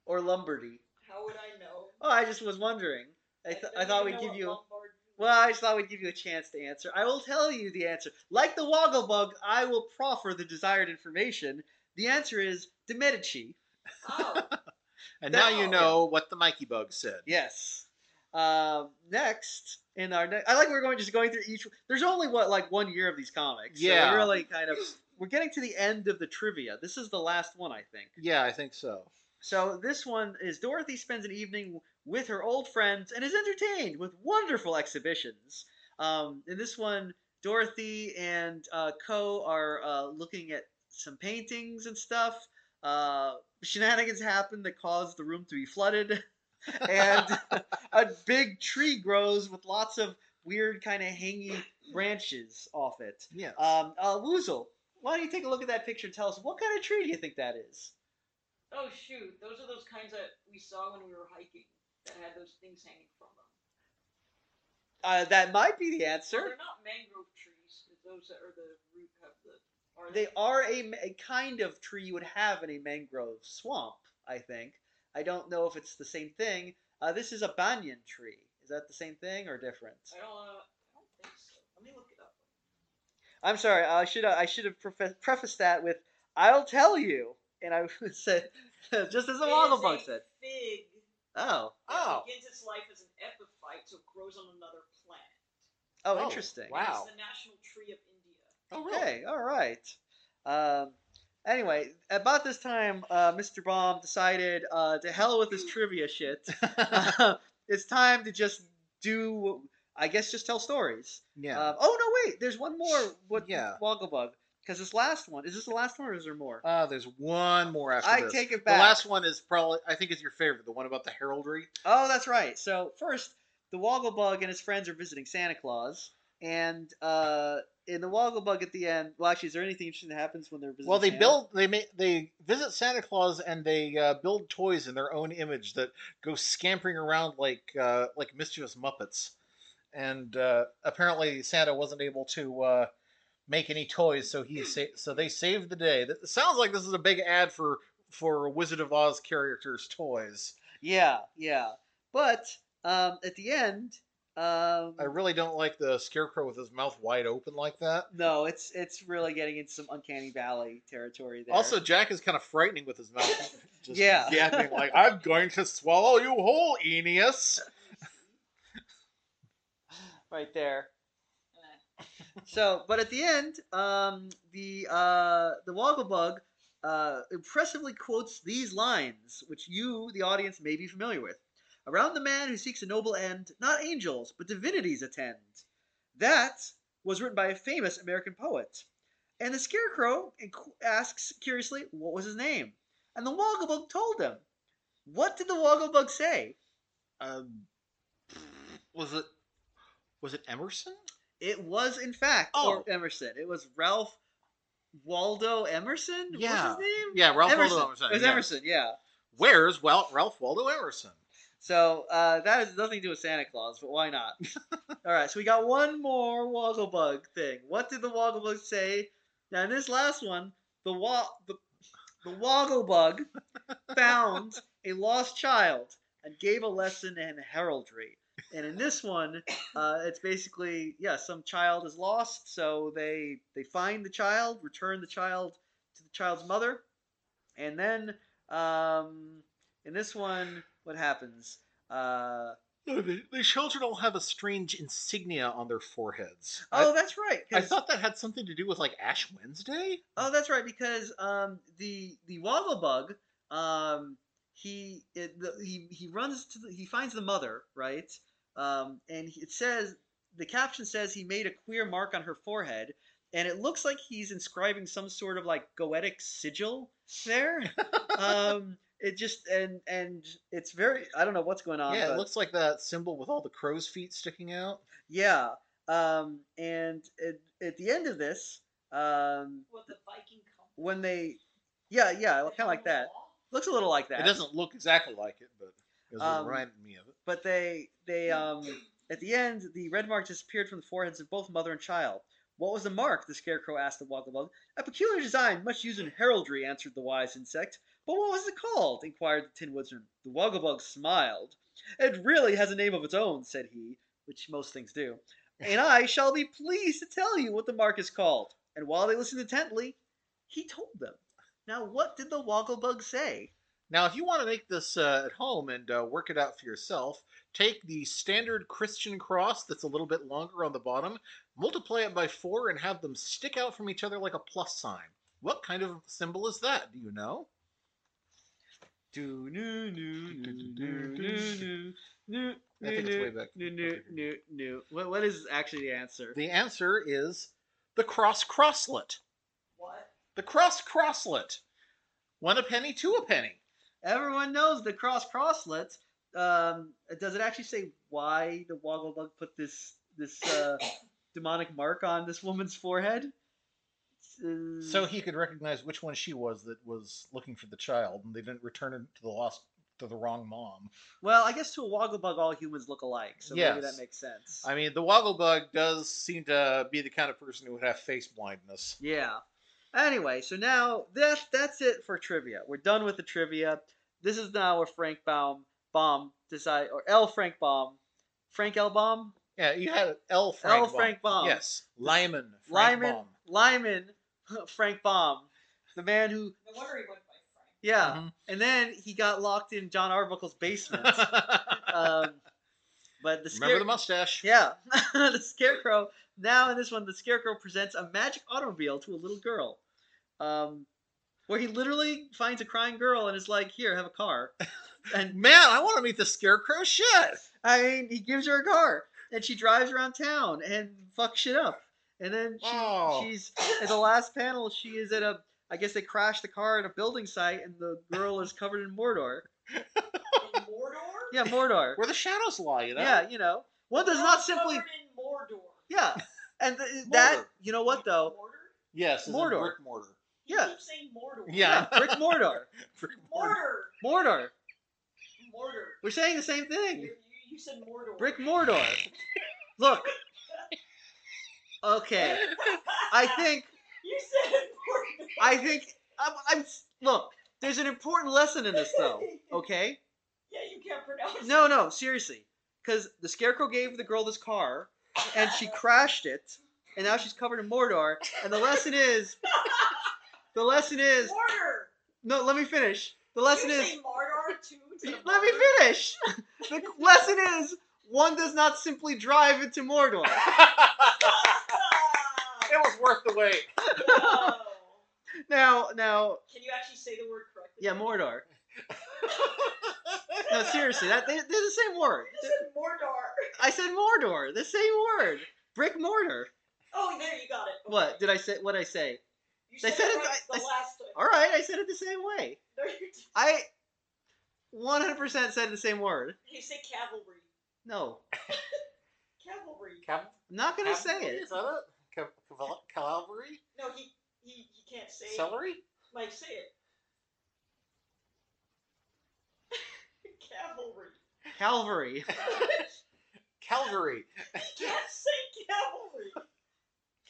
or Lombardy. How would I know? Oh, I just was wondering. I, th- I don't thought even we'd give you. Lombard Well, I just thought we'd give you a chance to answer. I will tell you the answer. Like the Wogglebug, I will proffer the desired information. The answer is De Medici. Oh, And now No. you know what the Mikey Bug said. Yes. Um, next in our next, I like we're going just going through each. There's only what like one year of these comics. Yeah. we really kind of we're getting to the end of the trivia. This is the last one, I think. Yeah, I think so. So this one is Dorothy spends an evening with her old friends and is entertained with wonderful exhibitions. Um, in this one, Dorothy and uh, Co are uh, looking at some paintings and stuff. Uh, shenanigans happen that cause the room to be flooded, and a big tree grows with lots of weird kind of hangy branches off it. Yes. Um, uh, Woozle, why don't you take a look at that picture and tell us what kind of tree do you think that is? oh shoot! Those are those kinds that we saw when we were hiking that had those things hanging from them. Uh, that might be the answer. they're not mangrove trees. Those that are the root have the. Are They are a, a kind of tree you would have in a mangrove swamp, I think. I don't know if it's the same thing. Uh, this is a banyan tree. Is that the same thing or different? I don't. Uh, I don't think so. Let me look it up. I'm sorry. I should I should have prefa- prefaced that with "I'll tell you," and I said just as a It is Wogglebug a said. Fig. Oh, that Oh. Begins its life as an epiphyte, so it grows on another plant. oh, Oh, interesting. wow. And It's the national tree of India. oh, really? Okay, all right. Um, anyway, about this time, uh, Mr. Baum decided uh, to hell with this trivia shit. it's time to just do, I guess, just tell stories. yeah. Um, oh no, wait, there's one more. What? Yeah. Wogglebug. Because this last one is this the last one, or is there more? Uh, there's one more after I this. take it back. The last one is probably I think is your favorite, the one about the heraldry. Oh, that's right. So first, the Wogglebug and his friends are visiting Santa Claus, and uh, in the Wogglebug at the end, well, actually, is there anything interesting that happens when they're visiting? Well, they Santa? build they make they visit Santa Claus and they uh, build toys in their own image that go scampering around like uh, like mischievous Muppets. And uh, apparently Santa wasn't able to uh, make any toys, so he sa- so they saved the day. That sounds like this is a big ad for for Wizard of Oz characters' toys. Yeah, yeah. But um, at the end, um, I really don't like the Scarecrow with his mouth wide open like that. no, it's it's really getting into some uncanny valley territory there. Also, Jack is kind of frightening with his mouth. Just Yeah. yapping like, "I'm going to swallow you whole, Aeneas." right there. So, but at the end, um, the uh, the Wogglebug uh, impressively quotes these lines, which you, the audience, may be familiar with. Around the man who seeks a noble end, not angels, but divinities attend. That was written by a famous American poet. And the Scarecrow asks curiously, what was his name? And the Wogglebug told him. What did the Wogglebug say? Um, was it was it Emerson? It was, in fact, Oh. Emerson. It was Ralph Waldo Emerson. Yeah. What's his name? Yeah, Ralph Emerson. Waldo Emerson. It was yeah. Emerson. Yeah. Where's well Ralph Waldo Emerson? So uh, that has nothing to do with Santa Claus, but why not? All right. So we got one more Wogglebug thing. What did the Wogglebug say? Now in this last one, the wa- the, the Wogglebug found a lost child and gave a lesson in heraldry. And in this one, uh, it's basically yeah, some child is lost, so they they find the child, return the child to the child's mother, and then um, in this one, what happens? Uh, The, the children all have a strange insignia on their foreheads. Oh, that's right. I, I thought that had something to do with like Ash Wednesday. Oh, that's right. Because um, the the Wogglebug, um, he it, the, he he runs to the, he finds the mother right, um, and it says the caption says he made a queer mark on her forehead, and it looks like he's inscribing some sort of like goetic sigil there. um, it just and and it's very I don't know what's going on. yeah, but- it looks like that symbol with all the crow's feet sticking out. yeah. Um, and at, at the end of this, um, What the Viking company? when they, yeah, yeah, kind of like that. Looks a little like that. It doesn't look exactly like it, but it was Um, reminded me of it. But they, they, um, at the end, the red mark disappeared from the foreheads of both mother and child. What was the mark? The scarecrow asked the Wogglebug. A peculiar design, much used in heraldry, answered the wise insect. But what was it called? inquired the Tin Woodsman. The Wogglebug smiled. It really has a name of its own, said he, which most things do. And I shall be pleased to tell you what the mark is called. And while they listened intently, he told them. Now, what did the Wogglebug say? Now, if you want to make this uh, at home and uh, work it out for yourself, take the standard Christian cross that's a little bit longer on the bottom, multiply it by four, and have them stick out from each other like a plus sign. What kind of symbol is that? Do you know? Do no no no no no no I think it's way back. no no no no. What what is actually the answer? The answer is the cross crosslet. What? The cross crosslet. One a penny, two a penny. Everyone knows the cross crosslets. Um, does it actually say why the Wogglebug put this this uh, demonic mark on this woman's forehead? Uh, So he could recognize which one she was that was looking for the child, and they didn't return it to the lost to the wrong mom. well, I guess to a Wogglebug, all humans look alike, so maybe that makes sense. I mean, the Wogglebug does seem to be the kind of person who would have face blindness. Yeah. Anyway, so now that's that's it for trivia. We're done with the trivia. This is now where Frank Baum Baum decide or L Frank Baum, Frank L Baum, Yeah, you had L. Frank Baum. L Baum. Frank Baum, Yes, Lyman. Frank Lyman Baum. Lyman Frank Baum, the man who No wonder he went by Frank. yeah, Mhm. and then he got locked in John Arbuckle's basement. um, but the Remember scare- the mustache? Yeah, the scarecrow. Now in this one, the scarecrow presents a magic automobile to a little girl, um, where he literally finds a crying girl and is like, "Here, have a car." And Man, I want to meet the Scarecrow. Shit. I mean, he gives her a car, and she drives around town and fucks shit up. And then she, Oh. she's at the last panel. She is at a. I guess they crashed the car at a building site, and the girl is covered in Mordor. In Mordor? Yeah, Mordor. Where the shadows lie, you know? Yeah, you know, one does not simply. covered in Mordor. Yeah, and th- that you know what though. Mordor? Yes, Mordor. brick mortar. You Yeah. keep saying Mordor. Yeah. Yeah, Brick Mordor. Brick mortar. Mordor. Mordor. Mordor. We're saying the same You, thing. you, you said Mordor. Brick Mordor. Look. Okay. I think. You said Mordor. I think. I'm, I'm. Look. There's an important lesson in this, though. Okay. Yeah, you can't pronounce No, no. Seriously. Because the Scarecrow gave the girl this car, and she crashed it, and now she's covered in Mordor. And the lesson is. The lesson is. Mordor. No, let me finish. The lesson you is. say Mordor too? instead of Let me finish. The lesson is. One does not simply drive into Mordor. it was worth the wait. No. Now, now, Can you actually say the word correctly? yeah, Mordor. No, seriously, that they, they're the same word. You said Mordor. I said Mordor, the same word. Brick mortar. Oh, there you got it. What did I say? What I say? You They said, said it it- right I- the I- last time. All right, I said it the same way. No, you didn't. I 100% said the same word. You say cavalry. No, Cavalry. Cav- I'm not gonna say it. Is that it? Cav- caval- Cavalry? No, he he he can't say it. Celery? Mike, say it. cavalry. Calvary. Calvary. He can't say cavalry.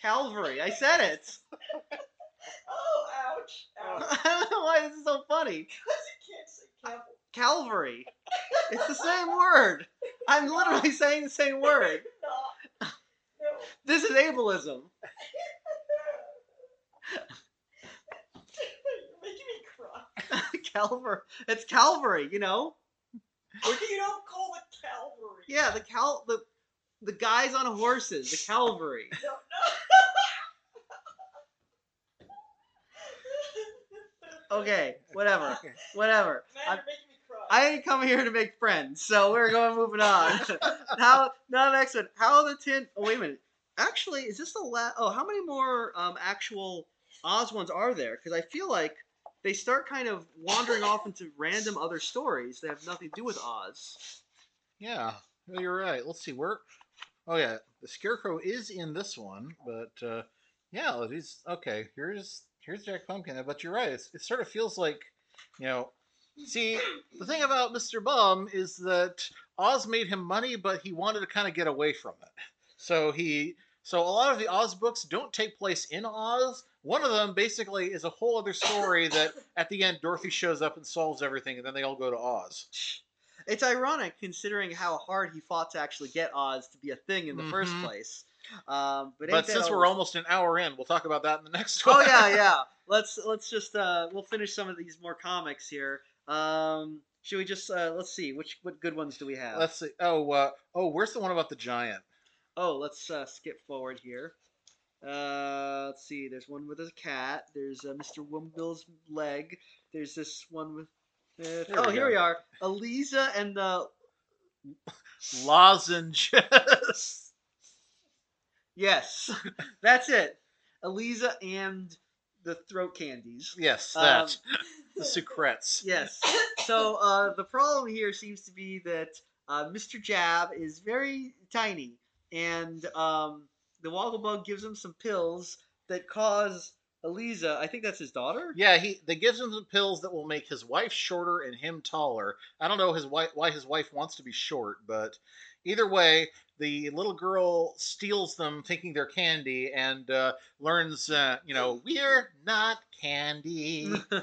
Calvary. I said it. Oh, ouch. Ouch. I don't know why this is so funny. Because you can't say cavalry. Calvary. It's the same word. I'm literally saying the same word. No. This is ableism. You're making me cry. Calvary. It's Calvary, you know? You don't call it cavalry. Yeah, the cal the the guys on horses, the Calvary. No, no. Okay, whatever, whatever. Man, I, you're me cry. I didn't come here to make friends, so we're going moving on. how now next one? How the tin? Oh wait a minute. Actually, is this the last? Oh, how many more um, actual Oz ones are there? Because I feel like they start kind of wandering off into random other stories that have nothing to do with Oz. Yeah, well, you're right. Let's see where. Oh yeah, the scarecrow is in this one, but uh, yeah, he's okay. Here's here's Jack Pumpkin, but you're right. It's, it sort of feels like, you know, see the thing about Mr. Baum is that Oz made him money, but he wanted to kind of get away from it. So he so a lot of the Oz books don't take place in Oz. One of them basically is a whole other story that at the end Dorothy shows up and solves everything, and then they all go to Oz. It's ironic considering how hard he fought to actually get Oz to be a thing in the first Mhm. place. Um, but But since we're almost an hour in, we'll talk about that in the next oh one. yeah, yeah. Let's let's just uh, we'll finish some of these more comics here. Um, should we just uh, let's see which what good ones do we have? Let's see. Oh, uh, oh, where's the one about the giant? Oh, let's uh, skip forward here. Uh, let's see. There's one with a cat. There's uh, Mr. Wimbled's leg. There's this one with. Uh, oh, we here go. we are. Eliza and the Lozenges. Yes, that's it. Eliza and the throat candies. yes, Um, that. the secrets. Yes. So uh, the problem here seems to be that uh, Mr. Jab is very tiny, and um, the Wogglebug gives him some pills that cause Eliza. I think that's his daughter. Yeah, he they gives him some pills that will make his wife shorter and him taller. I don't know his wife why his wife wants to be short, but either way, the little girl steals them, thinking they're candy, and uh, learns, uh, you know, we're not candy.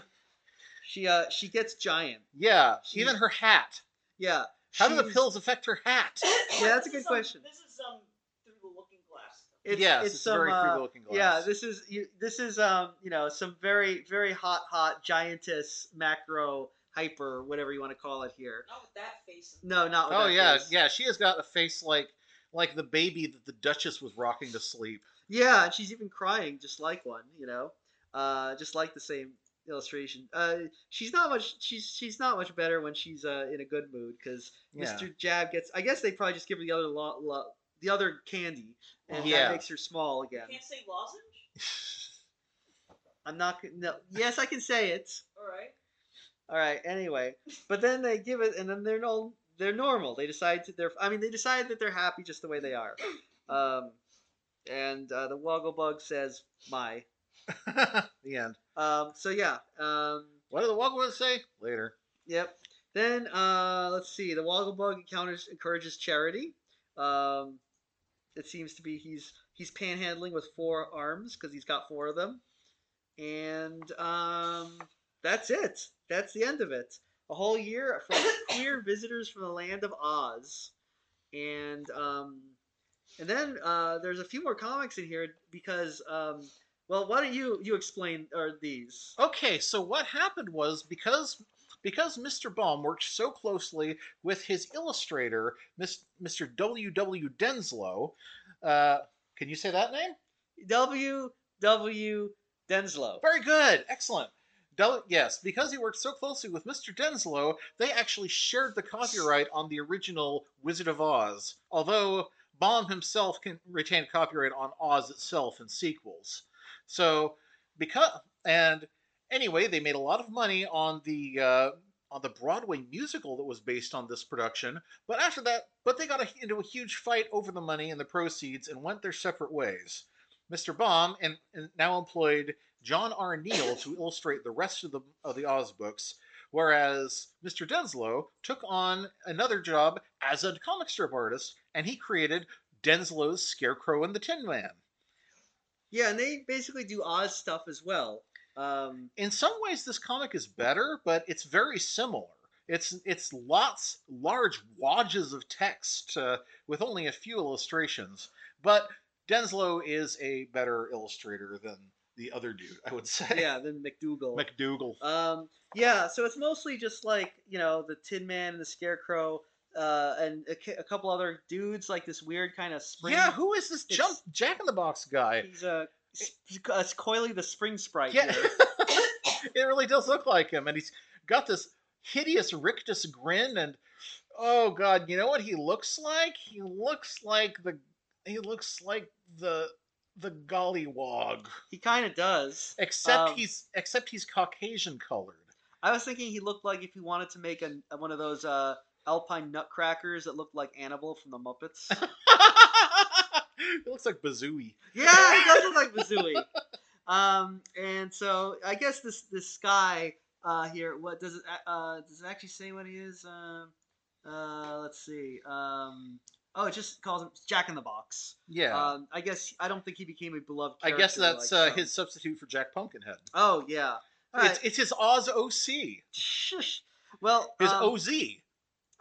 She uh she gets giant. yeah, She's- even her hat. Yeah. How do the pills affect her hat? Yeah, that's a good is, question. This is um through the looking glass. It's, yes, it's, it's, some, very uh, through the looking glass. Yeah, this is you, this is um you know some very very hot hot giantess macro hyper whatever you want to call it here. Not with that face. No, not. With oh that yeah, face. yeah. She has got a face like like the baby that the Duchess was rocking to sleep. Yeah, and she's even crying just like one, you know, uh, just like the same illustration. Uh, she's not much. She's she's not much better when she's uh, in a good mood because Yeah. Mr. Jab gets. I guess they probably just give her the other lo- lo- the other candy, and Yeah. that makes her small again. Can't say lozenge. I'm not. gonna- No. Yes, I can say it. All right. All right. Anyway, but then they give it, and then they're no. They're normal. They decide to. They're. I mean, they decide that they're happy just the way they are. Um, and uh, the Wogglebug says, "My." the end. Um, so yeah. Um, What did the Wogglebug say? Later. Yep. Then uh, let's see. The Wogglebug encounters encourages charity. Um, it seems to be he's he's panhandling with four arms because he's got four of them, and um, that's it. That's the end of it. A whole year from queer visitors from the land of Oz, and um, and then uh, there's a few more comics in here because um, well, why don't you you explain or these? Okay, so what happened was because because Mr. Baum worked so closely with his illustrator, Mr. W. W. Denslow. Uh, can you say that name? W. W. Denslow. Very good, excellent. Del- yes, because he worked so closely with Mr. Denslow, they actually shared the copyright on the original Wizard of Oz, although Baum himself can retain copyright on Oz itself and sequels. So, because and anyway, they made a lot of money on the uh, on the Broadway musical that was based on this production. But after that, but they got a, into a huge fight over the money and the proceeds and went their separate ways. Mr. Baum and, and now employed John R. Neill to illustrate the rest of the of the Oz books, whereas Mr. Denslow took on another job as a comic strip artist, and he created Denslow's Scarecrow and the Tin Man. Yeah, and they basically do Oz stuff as well. Um, In some ways, this comic is better, but it's very similar. It's it's lots large wadges of text uh, with only a few illustrations, but Denslow is a better illustrator than the other dude, I would say. yeah, then McDougall. McDougall. um, yeah, so it's mostly just like you know the Tin Man and the Scarecrow. uh, and a, a couple other dudes like this weird kind of spring. Yeah, who is this jump Jack in the Box guy? He's a. It's Coily the Spring Sprite. Yeah, it really does look like him, and he's got this hideous rictus grin, and oh god, you know what he looks like? He looks like the he looks like the the gollywog, he kind of does. except Um, he's except he's Caucasian colored. I was thinking he looked like if he wanted to make a, one of those uh, Alpine nutcrackers that looked like Annabelle from the Muppets. he looks like Bazooey. yeah, he does look like Bazooey. Um, and so I guess this this guy uh, here, what does it uh, does it actually say what he is? Um uh, let's see. Um, oh, it just calls him Jack in the Box. Yeah, Um, I guess I don't think he became a beloved. I guess that's like uh, his substitute for Jack Pumpkinhead. Oh yeah. All It's, right. it's his Oz OC, Shush. Well, his um, OZ.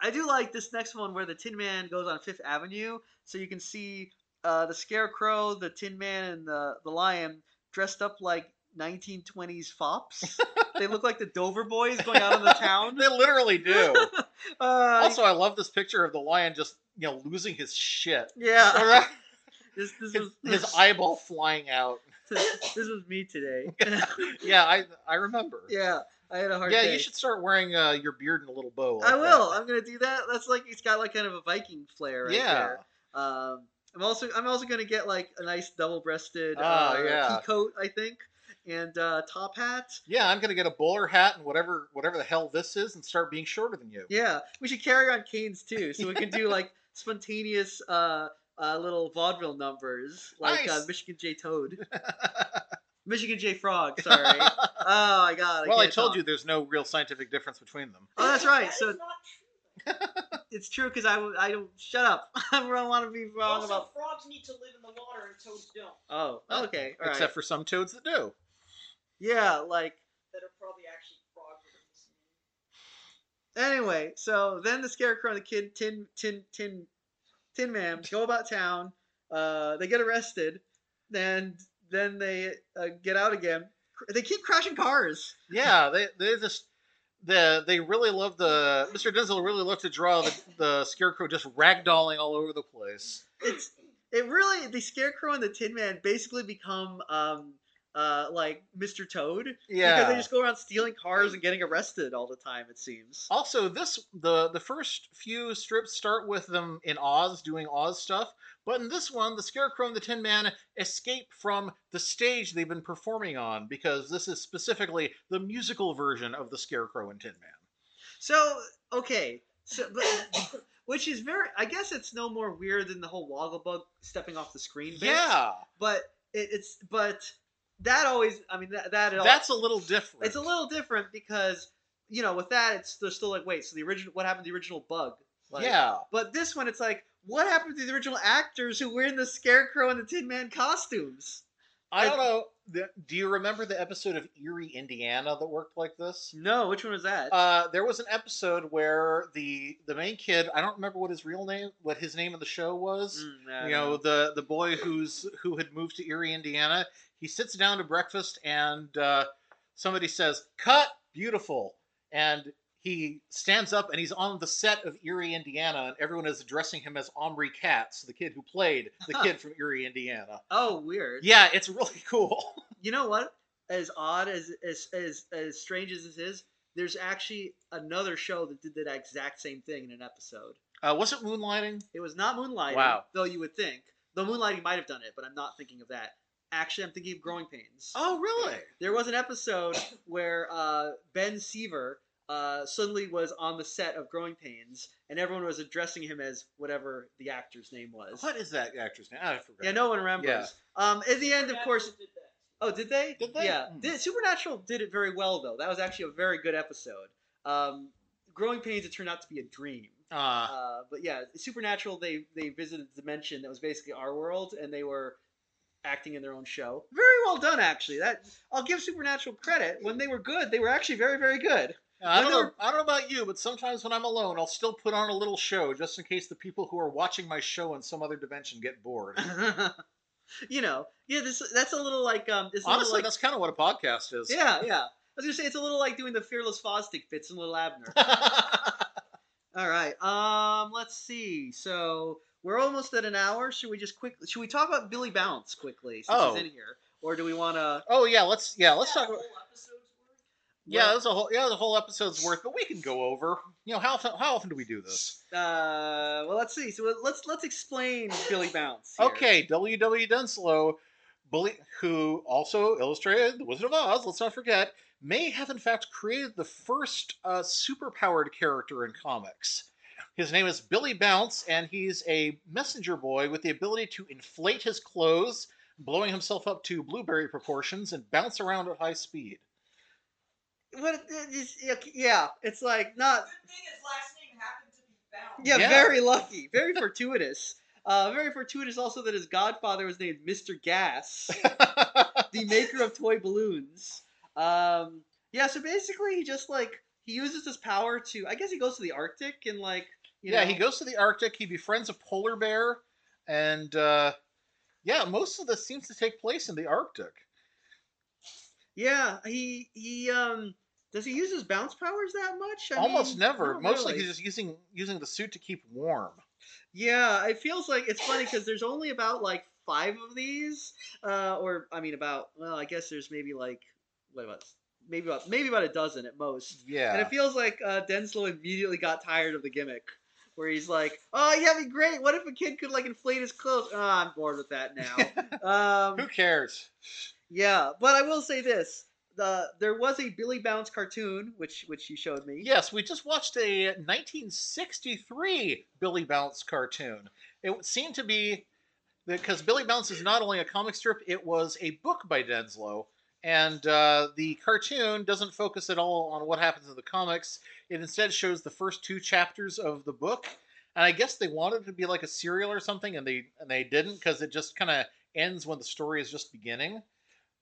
I do like this next one where the Tin Man goes on Fifth Avenue, so you can see uh, the Scarecrow, the Tin Man, and the the Lion dressed up like 1920s fops. they look like the Dover Boys going out in the town. They literally do. Uh, also, I love this picture of the lion just you know losing his shit. yeah, this this his, was his eyeball flying out. this was me today. Yeah, I I remember. yeah, I had a hard Yeah, day. you should start wearing uh, your beard in a little bow. I will. that. I'm gonna do that. That's like it's got like kind of a Viking flair right yeah. there. Um, I'm also I'm also gonna get like a nice double-breasted Ah, uh, yeah. pea coat, I think, and uh, top hat. Yeah, I'm gonna get a bowler hat and whatever whatever the hell this is and start being shorter than you. Yeah, we should carry on canes too, so we can do like spontaneous uh, uh, little vaudeville numbers, like uh, Michigan J Toad, Michigan J Frog. Sorry. oh my God. well, I can't told talk. you there's no real scientific difference between them. Oh, that's right. That So is not true. it's true because I don't shut up. I don't want to be wrong Also, about. frogs need to live in the water and toads don't. Oh, okay. All right. Except for some toads that do. yeah, like That are probably actually frogs that are listening. Anyway, so then the scarecrow and the kid Tin Tin Tin Tin Man go about town. Uh, they get arrested, and then they uh, get out again. They keep crashing cars. Yeah, they they just the they really love the Mr. Denzel really loved to draw the, the scarecrow just ragdolling all over the place. It's it really the scarecrow and the Tin Man basically become um uh like Mr. Toad Yeah, because they just go around stealing cars and getting arrested all the time. It seems. Also, this the the first few strips start with them in Oz doing Oz stuff, but in this one, the Scarecrow and the Tin Man escape from the stage they've been performing on because this is specifically the musical version of the Scarecrow and Tin Man. So okay, so but which is very. I guess it's no more weird than the whole Wogglebug stepping off the screen. bit. Yeah, but it, it's but that always. I mean that that that's a little different. it's a little different because you know with that it's they're still like wait so the original what happened to the original bug like, yeah. but this one it's like what happened to the original actors who were in the scarecrow and the tin man costumes I like- don't know. The- Do you remember the episode of Erie, Indiana that worked like this? no which one was that Uh, there was an episode where the the main kid, I don't remember what his real name, what his name of the show was. Mm, you don't know the the boy who's who had moved to Erie, Indiana. He sits down to breakfast, and uh, somebody says, "Cut, beautiful," and he stands up and he's on the set of Erie, Indiana, and everyone is addressing him as Omri Katz, the kid who played the kid from Erie, Indiana. oh weird Yeah, it's really cool. you know what as odd as as as, as strange as this is there's actually another show that did that exact same thing in an episode Uh, was it Moonlighting? It was not Moonlighting. Wow. Though you would think. Though Moonlighting might have done it, but I'm not thinking of that. Actually, I'm thinking of Growing Pains. Oh, really? There was an episode where uh, Ben Seaver uh, suddenly was on the set of Growing Pains, and everyone was addressing him as whatever the actor's name was. What is that actor's name? I forgot. Yeah, no one remembers. Yeah. Um, at the end, of course. Did. Oh, did they? Did they? Yeah. Hmm. Did, Supernatural did it very well, though. That was actually a very good episode. Um, Growing Pains, it turned out to be a dream. Uh, Uh, but yeah, Supernatural they they visited a dimension that was basically our world, and they were acting in their own show. Very well done, actually. That I'll give Supernatural credit. When they were good, they were actually very very good. I don't know. I don't know about you, but sometimes when I'm alone, I'll still put on a little show just in case the people who are watching my show in some other dimension get bored. you know, yeah. This that's a little like um. It's a little Honestly, like, that's kind of what a podcast is. yeah, yeah. I was gonna say it's a little like doing the fearless Fosdick bits in Li'l Abner. All right. Um, let's see. So we're almost at an hour. Should we just quickly? Should we talk about Billy Bounce quickly since Oh. he's in here, or do we want to? Oh yeah, let's yeah let's Yeah, talk. About, whole episode's worth. Yeah, there's a whole yeah the whole episode's worth, but we can go over. You know how often how often do we do this? Uh, well, let's see. So let's let's explain Billy Bounce. here. Okay, W.W. Denslow, bully, who also illustrated The Wizard of Oz, let's not forget, may have in fact created the first uh, superpowered character in comics. His name is Billy Bounce, and he's a messenger boy with the ability to inflate his clothes, blowing himself up to blueberry proportions, and bounce around at high speed. What? it is- Yeah, it's like not. Good thing his last name happened to be Bounce. Yeah, Yeah. very lucky, very fortuitous. Uh, very fortuitous also that his godfather was named Mr. Gas, the maker of toy balloons. Um, yeah, so basically he just like he uses his power to. I guess he goes to the Arctic and like you yeah, know, he goes to the Arctic, he befriends a polar bear, and uh, yeah, most of this seems to take place in the Arctic. Yeah, he he um does he use his bounce powers that much? I Almost mean, never. Mostly really. he's just using using the suit to keep warm. Yeah, it feels like it's funny because there's only about like five of these, uh, or I mean about well, I guess there's maybe like what about maybe about maybe about a dozen at most, Yeah. and it feels like uh, Denslow immediately got tired of the gimmick. Where he's like, "Oh, yeah, be great. What if a kid could like inflate his clothes?" Oh, I'm bored with that now. um, Who cares? Yeah, but I will say this: the there was a Billy Bounce cartoon, which which you showed me. Yes, we just watched a 1963 Billy Bounce cartoon. It seemed to be because Billy Bounce is not only a comic strip; it was a book by Denslow, and uh, the cartoon doesn't focus at all on what happens in the comics. It instead shows the first two chapters of the book, and I guess they wanted it to be like a serial or something, and they and they didn't because it just kind of ends when the story is just beginning.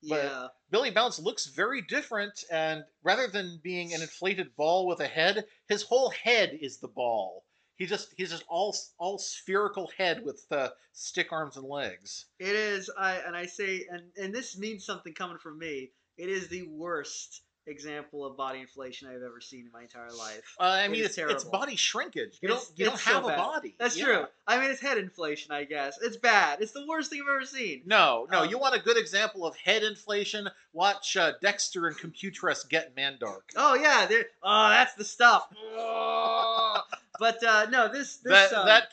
But- yeah. Billy Bounce looks very different, and rather than being an inflated ball with a head, his whole head is the ball. He just he's just all all spherical head with uh, stick arms and legs. It is, I and I say, and and this means something coming from me. It is the worst example of body inflation I've ever seen in my entire life. Uh, I mean, it's, it's body shrinkage. You It's- don't you don't so have a body. That's Yeah. true. I mean, it's head inflation, I guess. It's bad. It's the worst thing I've ever seen. No, no. Um, you want a good example of head inflation? Watch uh, Dexter and Computress get Mandark. Oh yeah, oh that's the stuff. But uh, no, this this that um, that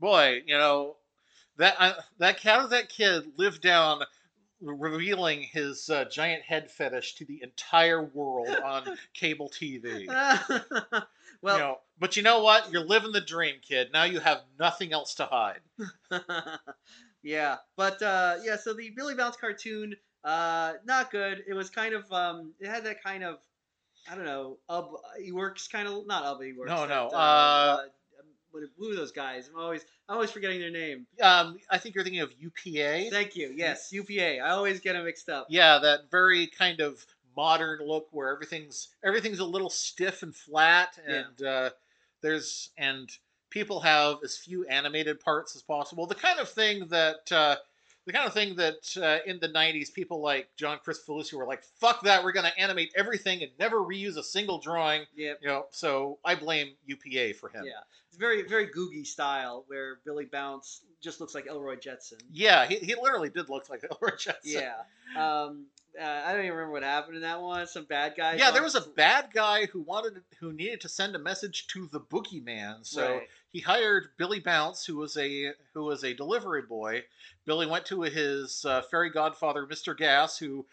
boy, you know, that uh, that how did that kid live down revealing his uh, giant head fetish to the entire world on cable TV? well, you know, but you know what? You're living the dream, kid. Now you have nothing else to hide. yeah, but uh, yeah. So the Billy Bounce cartoon, uh, not good. It was kind of um, it had that kind of, I don't know, Ub Iwerks kind of not Ub Iwerks. No, no, Uh, uh, what who are those guys? I'm always I'm always forgetting their name. Um, I think you're thinking of UPA. Thank you. Yes, UPA. I always get them mixed up. Yeah, that very kind of modern look where everything's everything's a little stiff and flat, Yeah. and uh, there's and people have as few animated parts as possible. The kind of thing that uh, the kind of thing that uh, in the '90s people like John Kricfalusi were like, "Fuck that! We're going to animate everything and never reuse a single drawing." Yep. You know, so I blame UPA for him. Yeah, it's very very googie style where Billy Bounce just looks like Elroy Jetson. Yeah, he, he literally did look like Elroy Jetson. Yeah. Um, uh, I don't even remember what happened in that one. Some bad guy. Yeah, there was a bad guy who wanted who needed to send a message to the boogeyman. So Right. He hired Billy Bounce, who was a who was a delivery boy. Billy went to his uh, fairy godfather, Mr. Gas, who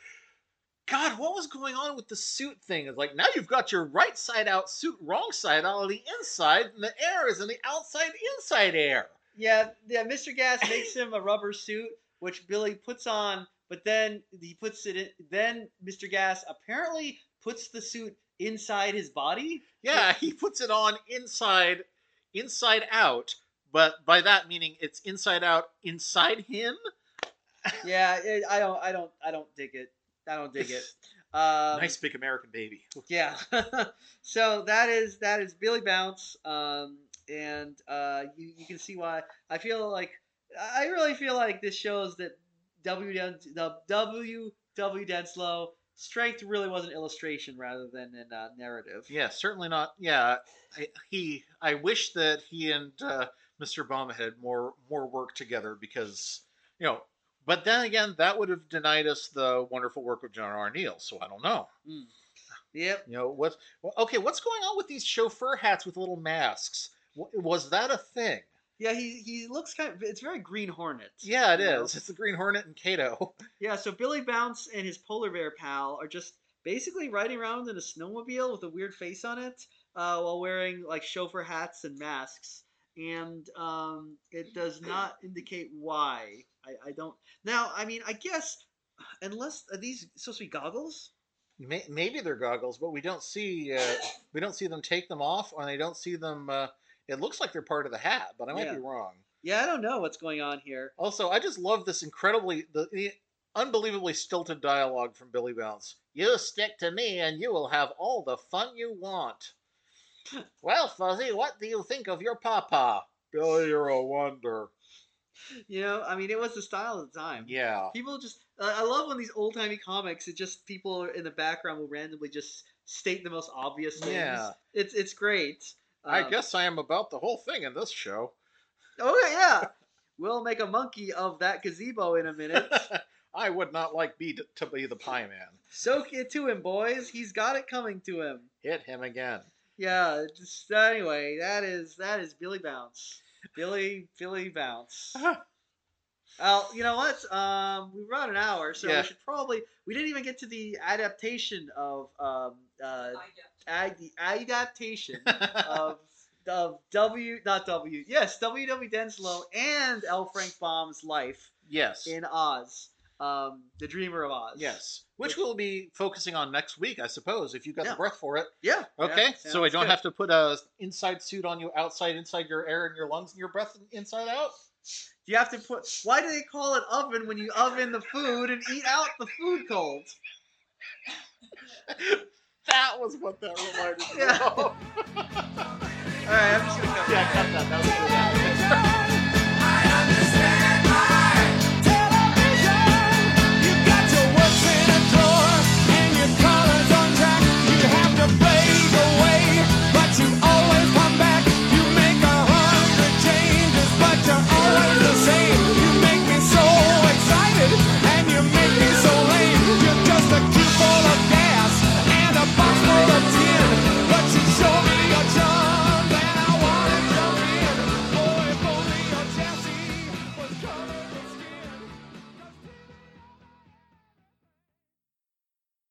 God, what was going on with the suit thing? It's like now you've got your right side out suit, wrong side out on the inside, and the air is in the outside inside air. Yeah, yeah. Mr. Gas makes him a rubber suit, which Billy puts on, but then he puts it in. Then Mr. Gas apparently puts the suit inside his body. Yeah, he puts it on inside inside out, but by that meaning it's inside out inside him. Yeah, it, I don't, I don't, I don't dig it. I don't dig it. Um, nice big American baby. Yeah. so that is that is Billy Bounce, um, and uh, you you can see why I feel like I really feel like this shows that W W W Denslow strength really was an illustration rather than a uh, narrative. Yeah, certainly not. Yeah, I, he. I wish that he and uh, Mr. Baum had more more work together because you know. But then again, that would have denied us the wonderful work of John R. Neill. So I don't know. Yep. You know what? Well, okay, what's going on with these chauffeur hats with little masks? Was that a thing? Yeah, he he looks kind of. It's very Green Hornet. Yeah, it is. know? It's the Green Hornet and Kato. Yeah, so Billy Bounce and his polar bear pal are just basically riding around in a snowmobile with a weird face on it, uh, while wearing like chauffeur hats and masks. And um, it does not indicate why. I, I don't. Now, I mean, I guess unless are these supposed to be goggles? May- Maybe they're goggles, but we don't see uh, we don't see them take them off, or they don't see them. Uh, it looks like they're part of the hat, but I might Yeah. be wrong. Yeah, I don't know what's going on here. Also, I just love this incredibly, the, the unbelievably stilted dialogue from Billy Bounce. You stick to me, and you will have all the fun you want. well, Fuzzy, what do you think of your papa? Billy, you're a wonder. You know, I mean, it was the style of the time. Yeah. People just. Uh, I love when these old timey comics. It just people in the background will randomly just state the most obvious things. Yeah. It's it's great. I Um, guess I am about the whole thing in this show. Oh yeah. We'll make a monkey of that gazebo in a minute. I would not like be to be the pie man. Soak it to him, boys. He's got it coming to him. Hit him again. Yeah. Just anyway, that is that is Billy Bounce. Billy Billy Bounce. Well, you know what? Um, we're about an hour, so Yeah. we should probably. We didn't even get to the adaptation of um, uh, I get- ag- the adaptation of of W not W yes W W Denslow and L Frank Baum's life yes. in Oz, um, the Dreamer of Oz. Yes. Which we'll be focusing on next week, I suppose, if you've got Yeah. the breath for it. Yeah. Okay. yeah, so I don't good. have to put a inside suit on you outside, inside your air and your lungs and your breath inside out. You have to put. Why do they call it oven when you oven the food and eat out the food cold? that was what that reminded me yeah. of. All right, I'm just gonna cut yeah, that. Yeah, cut that. That was good.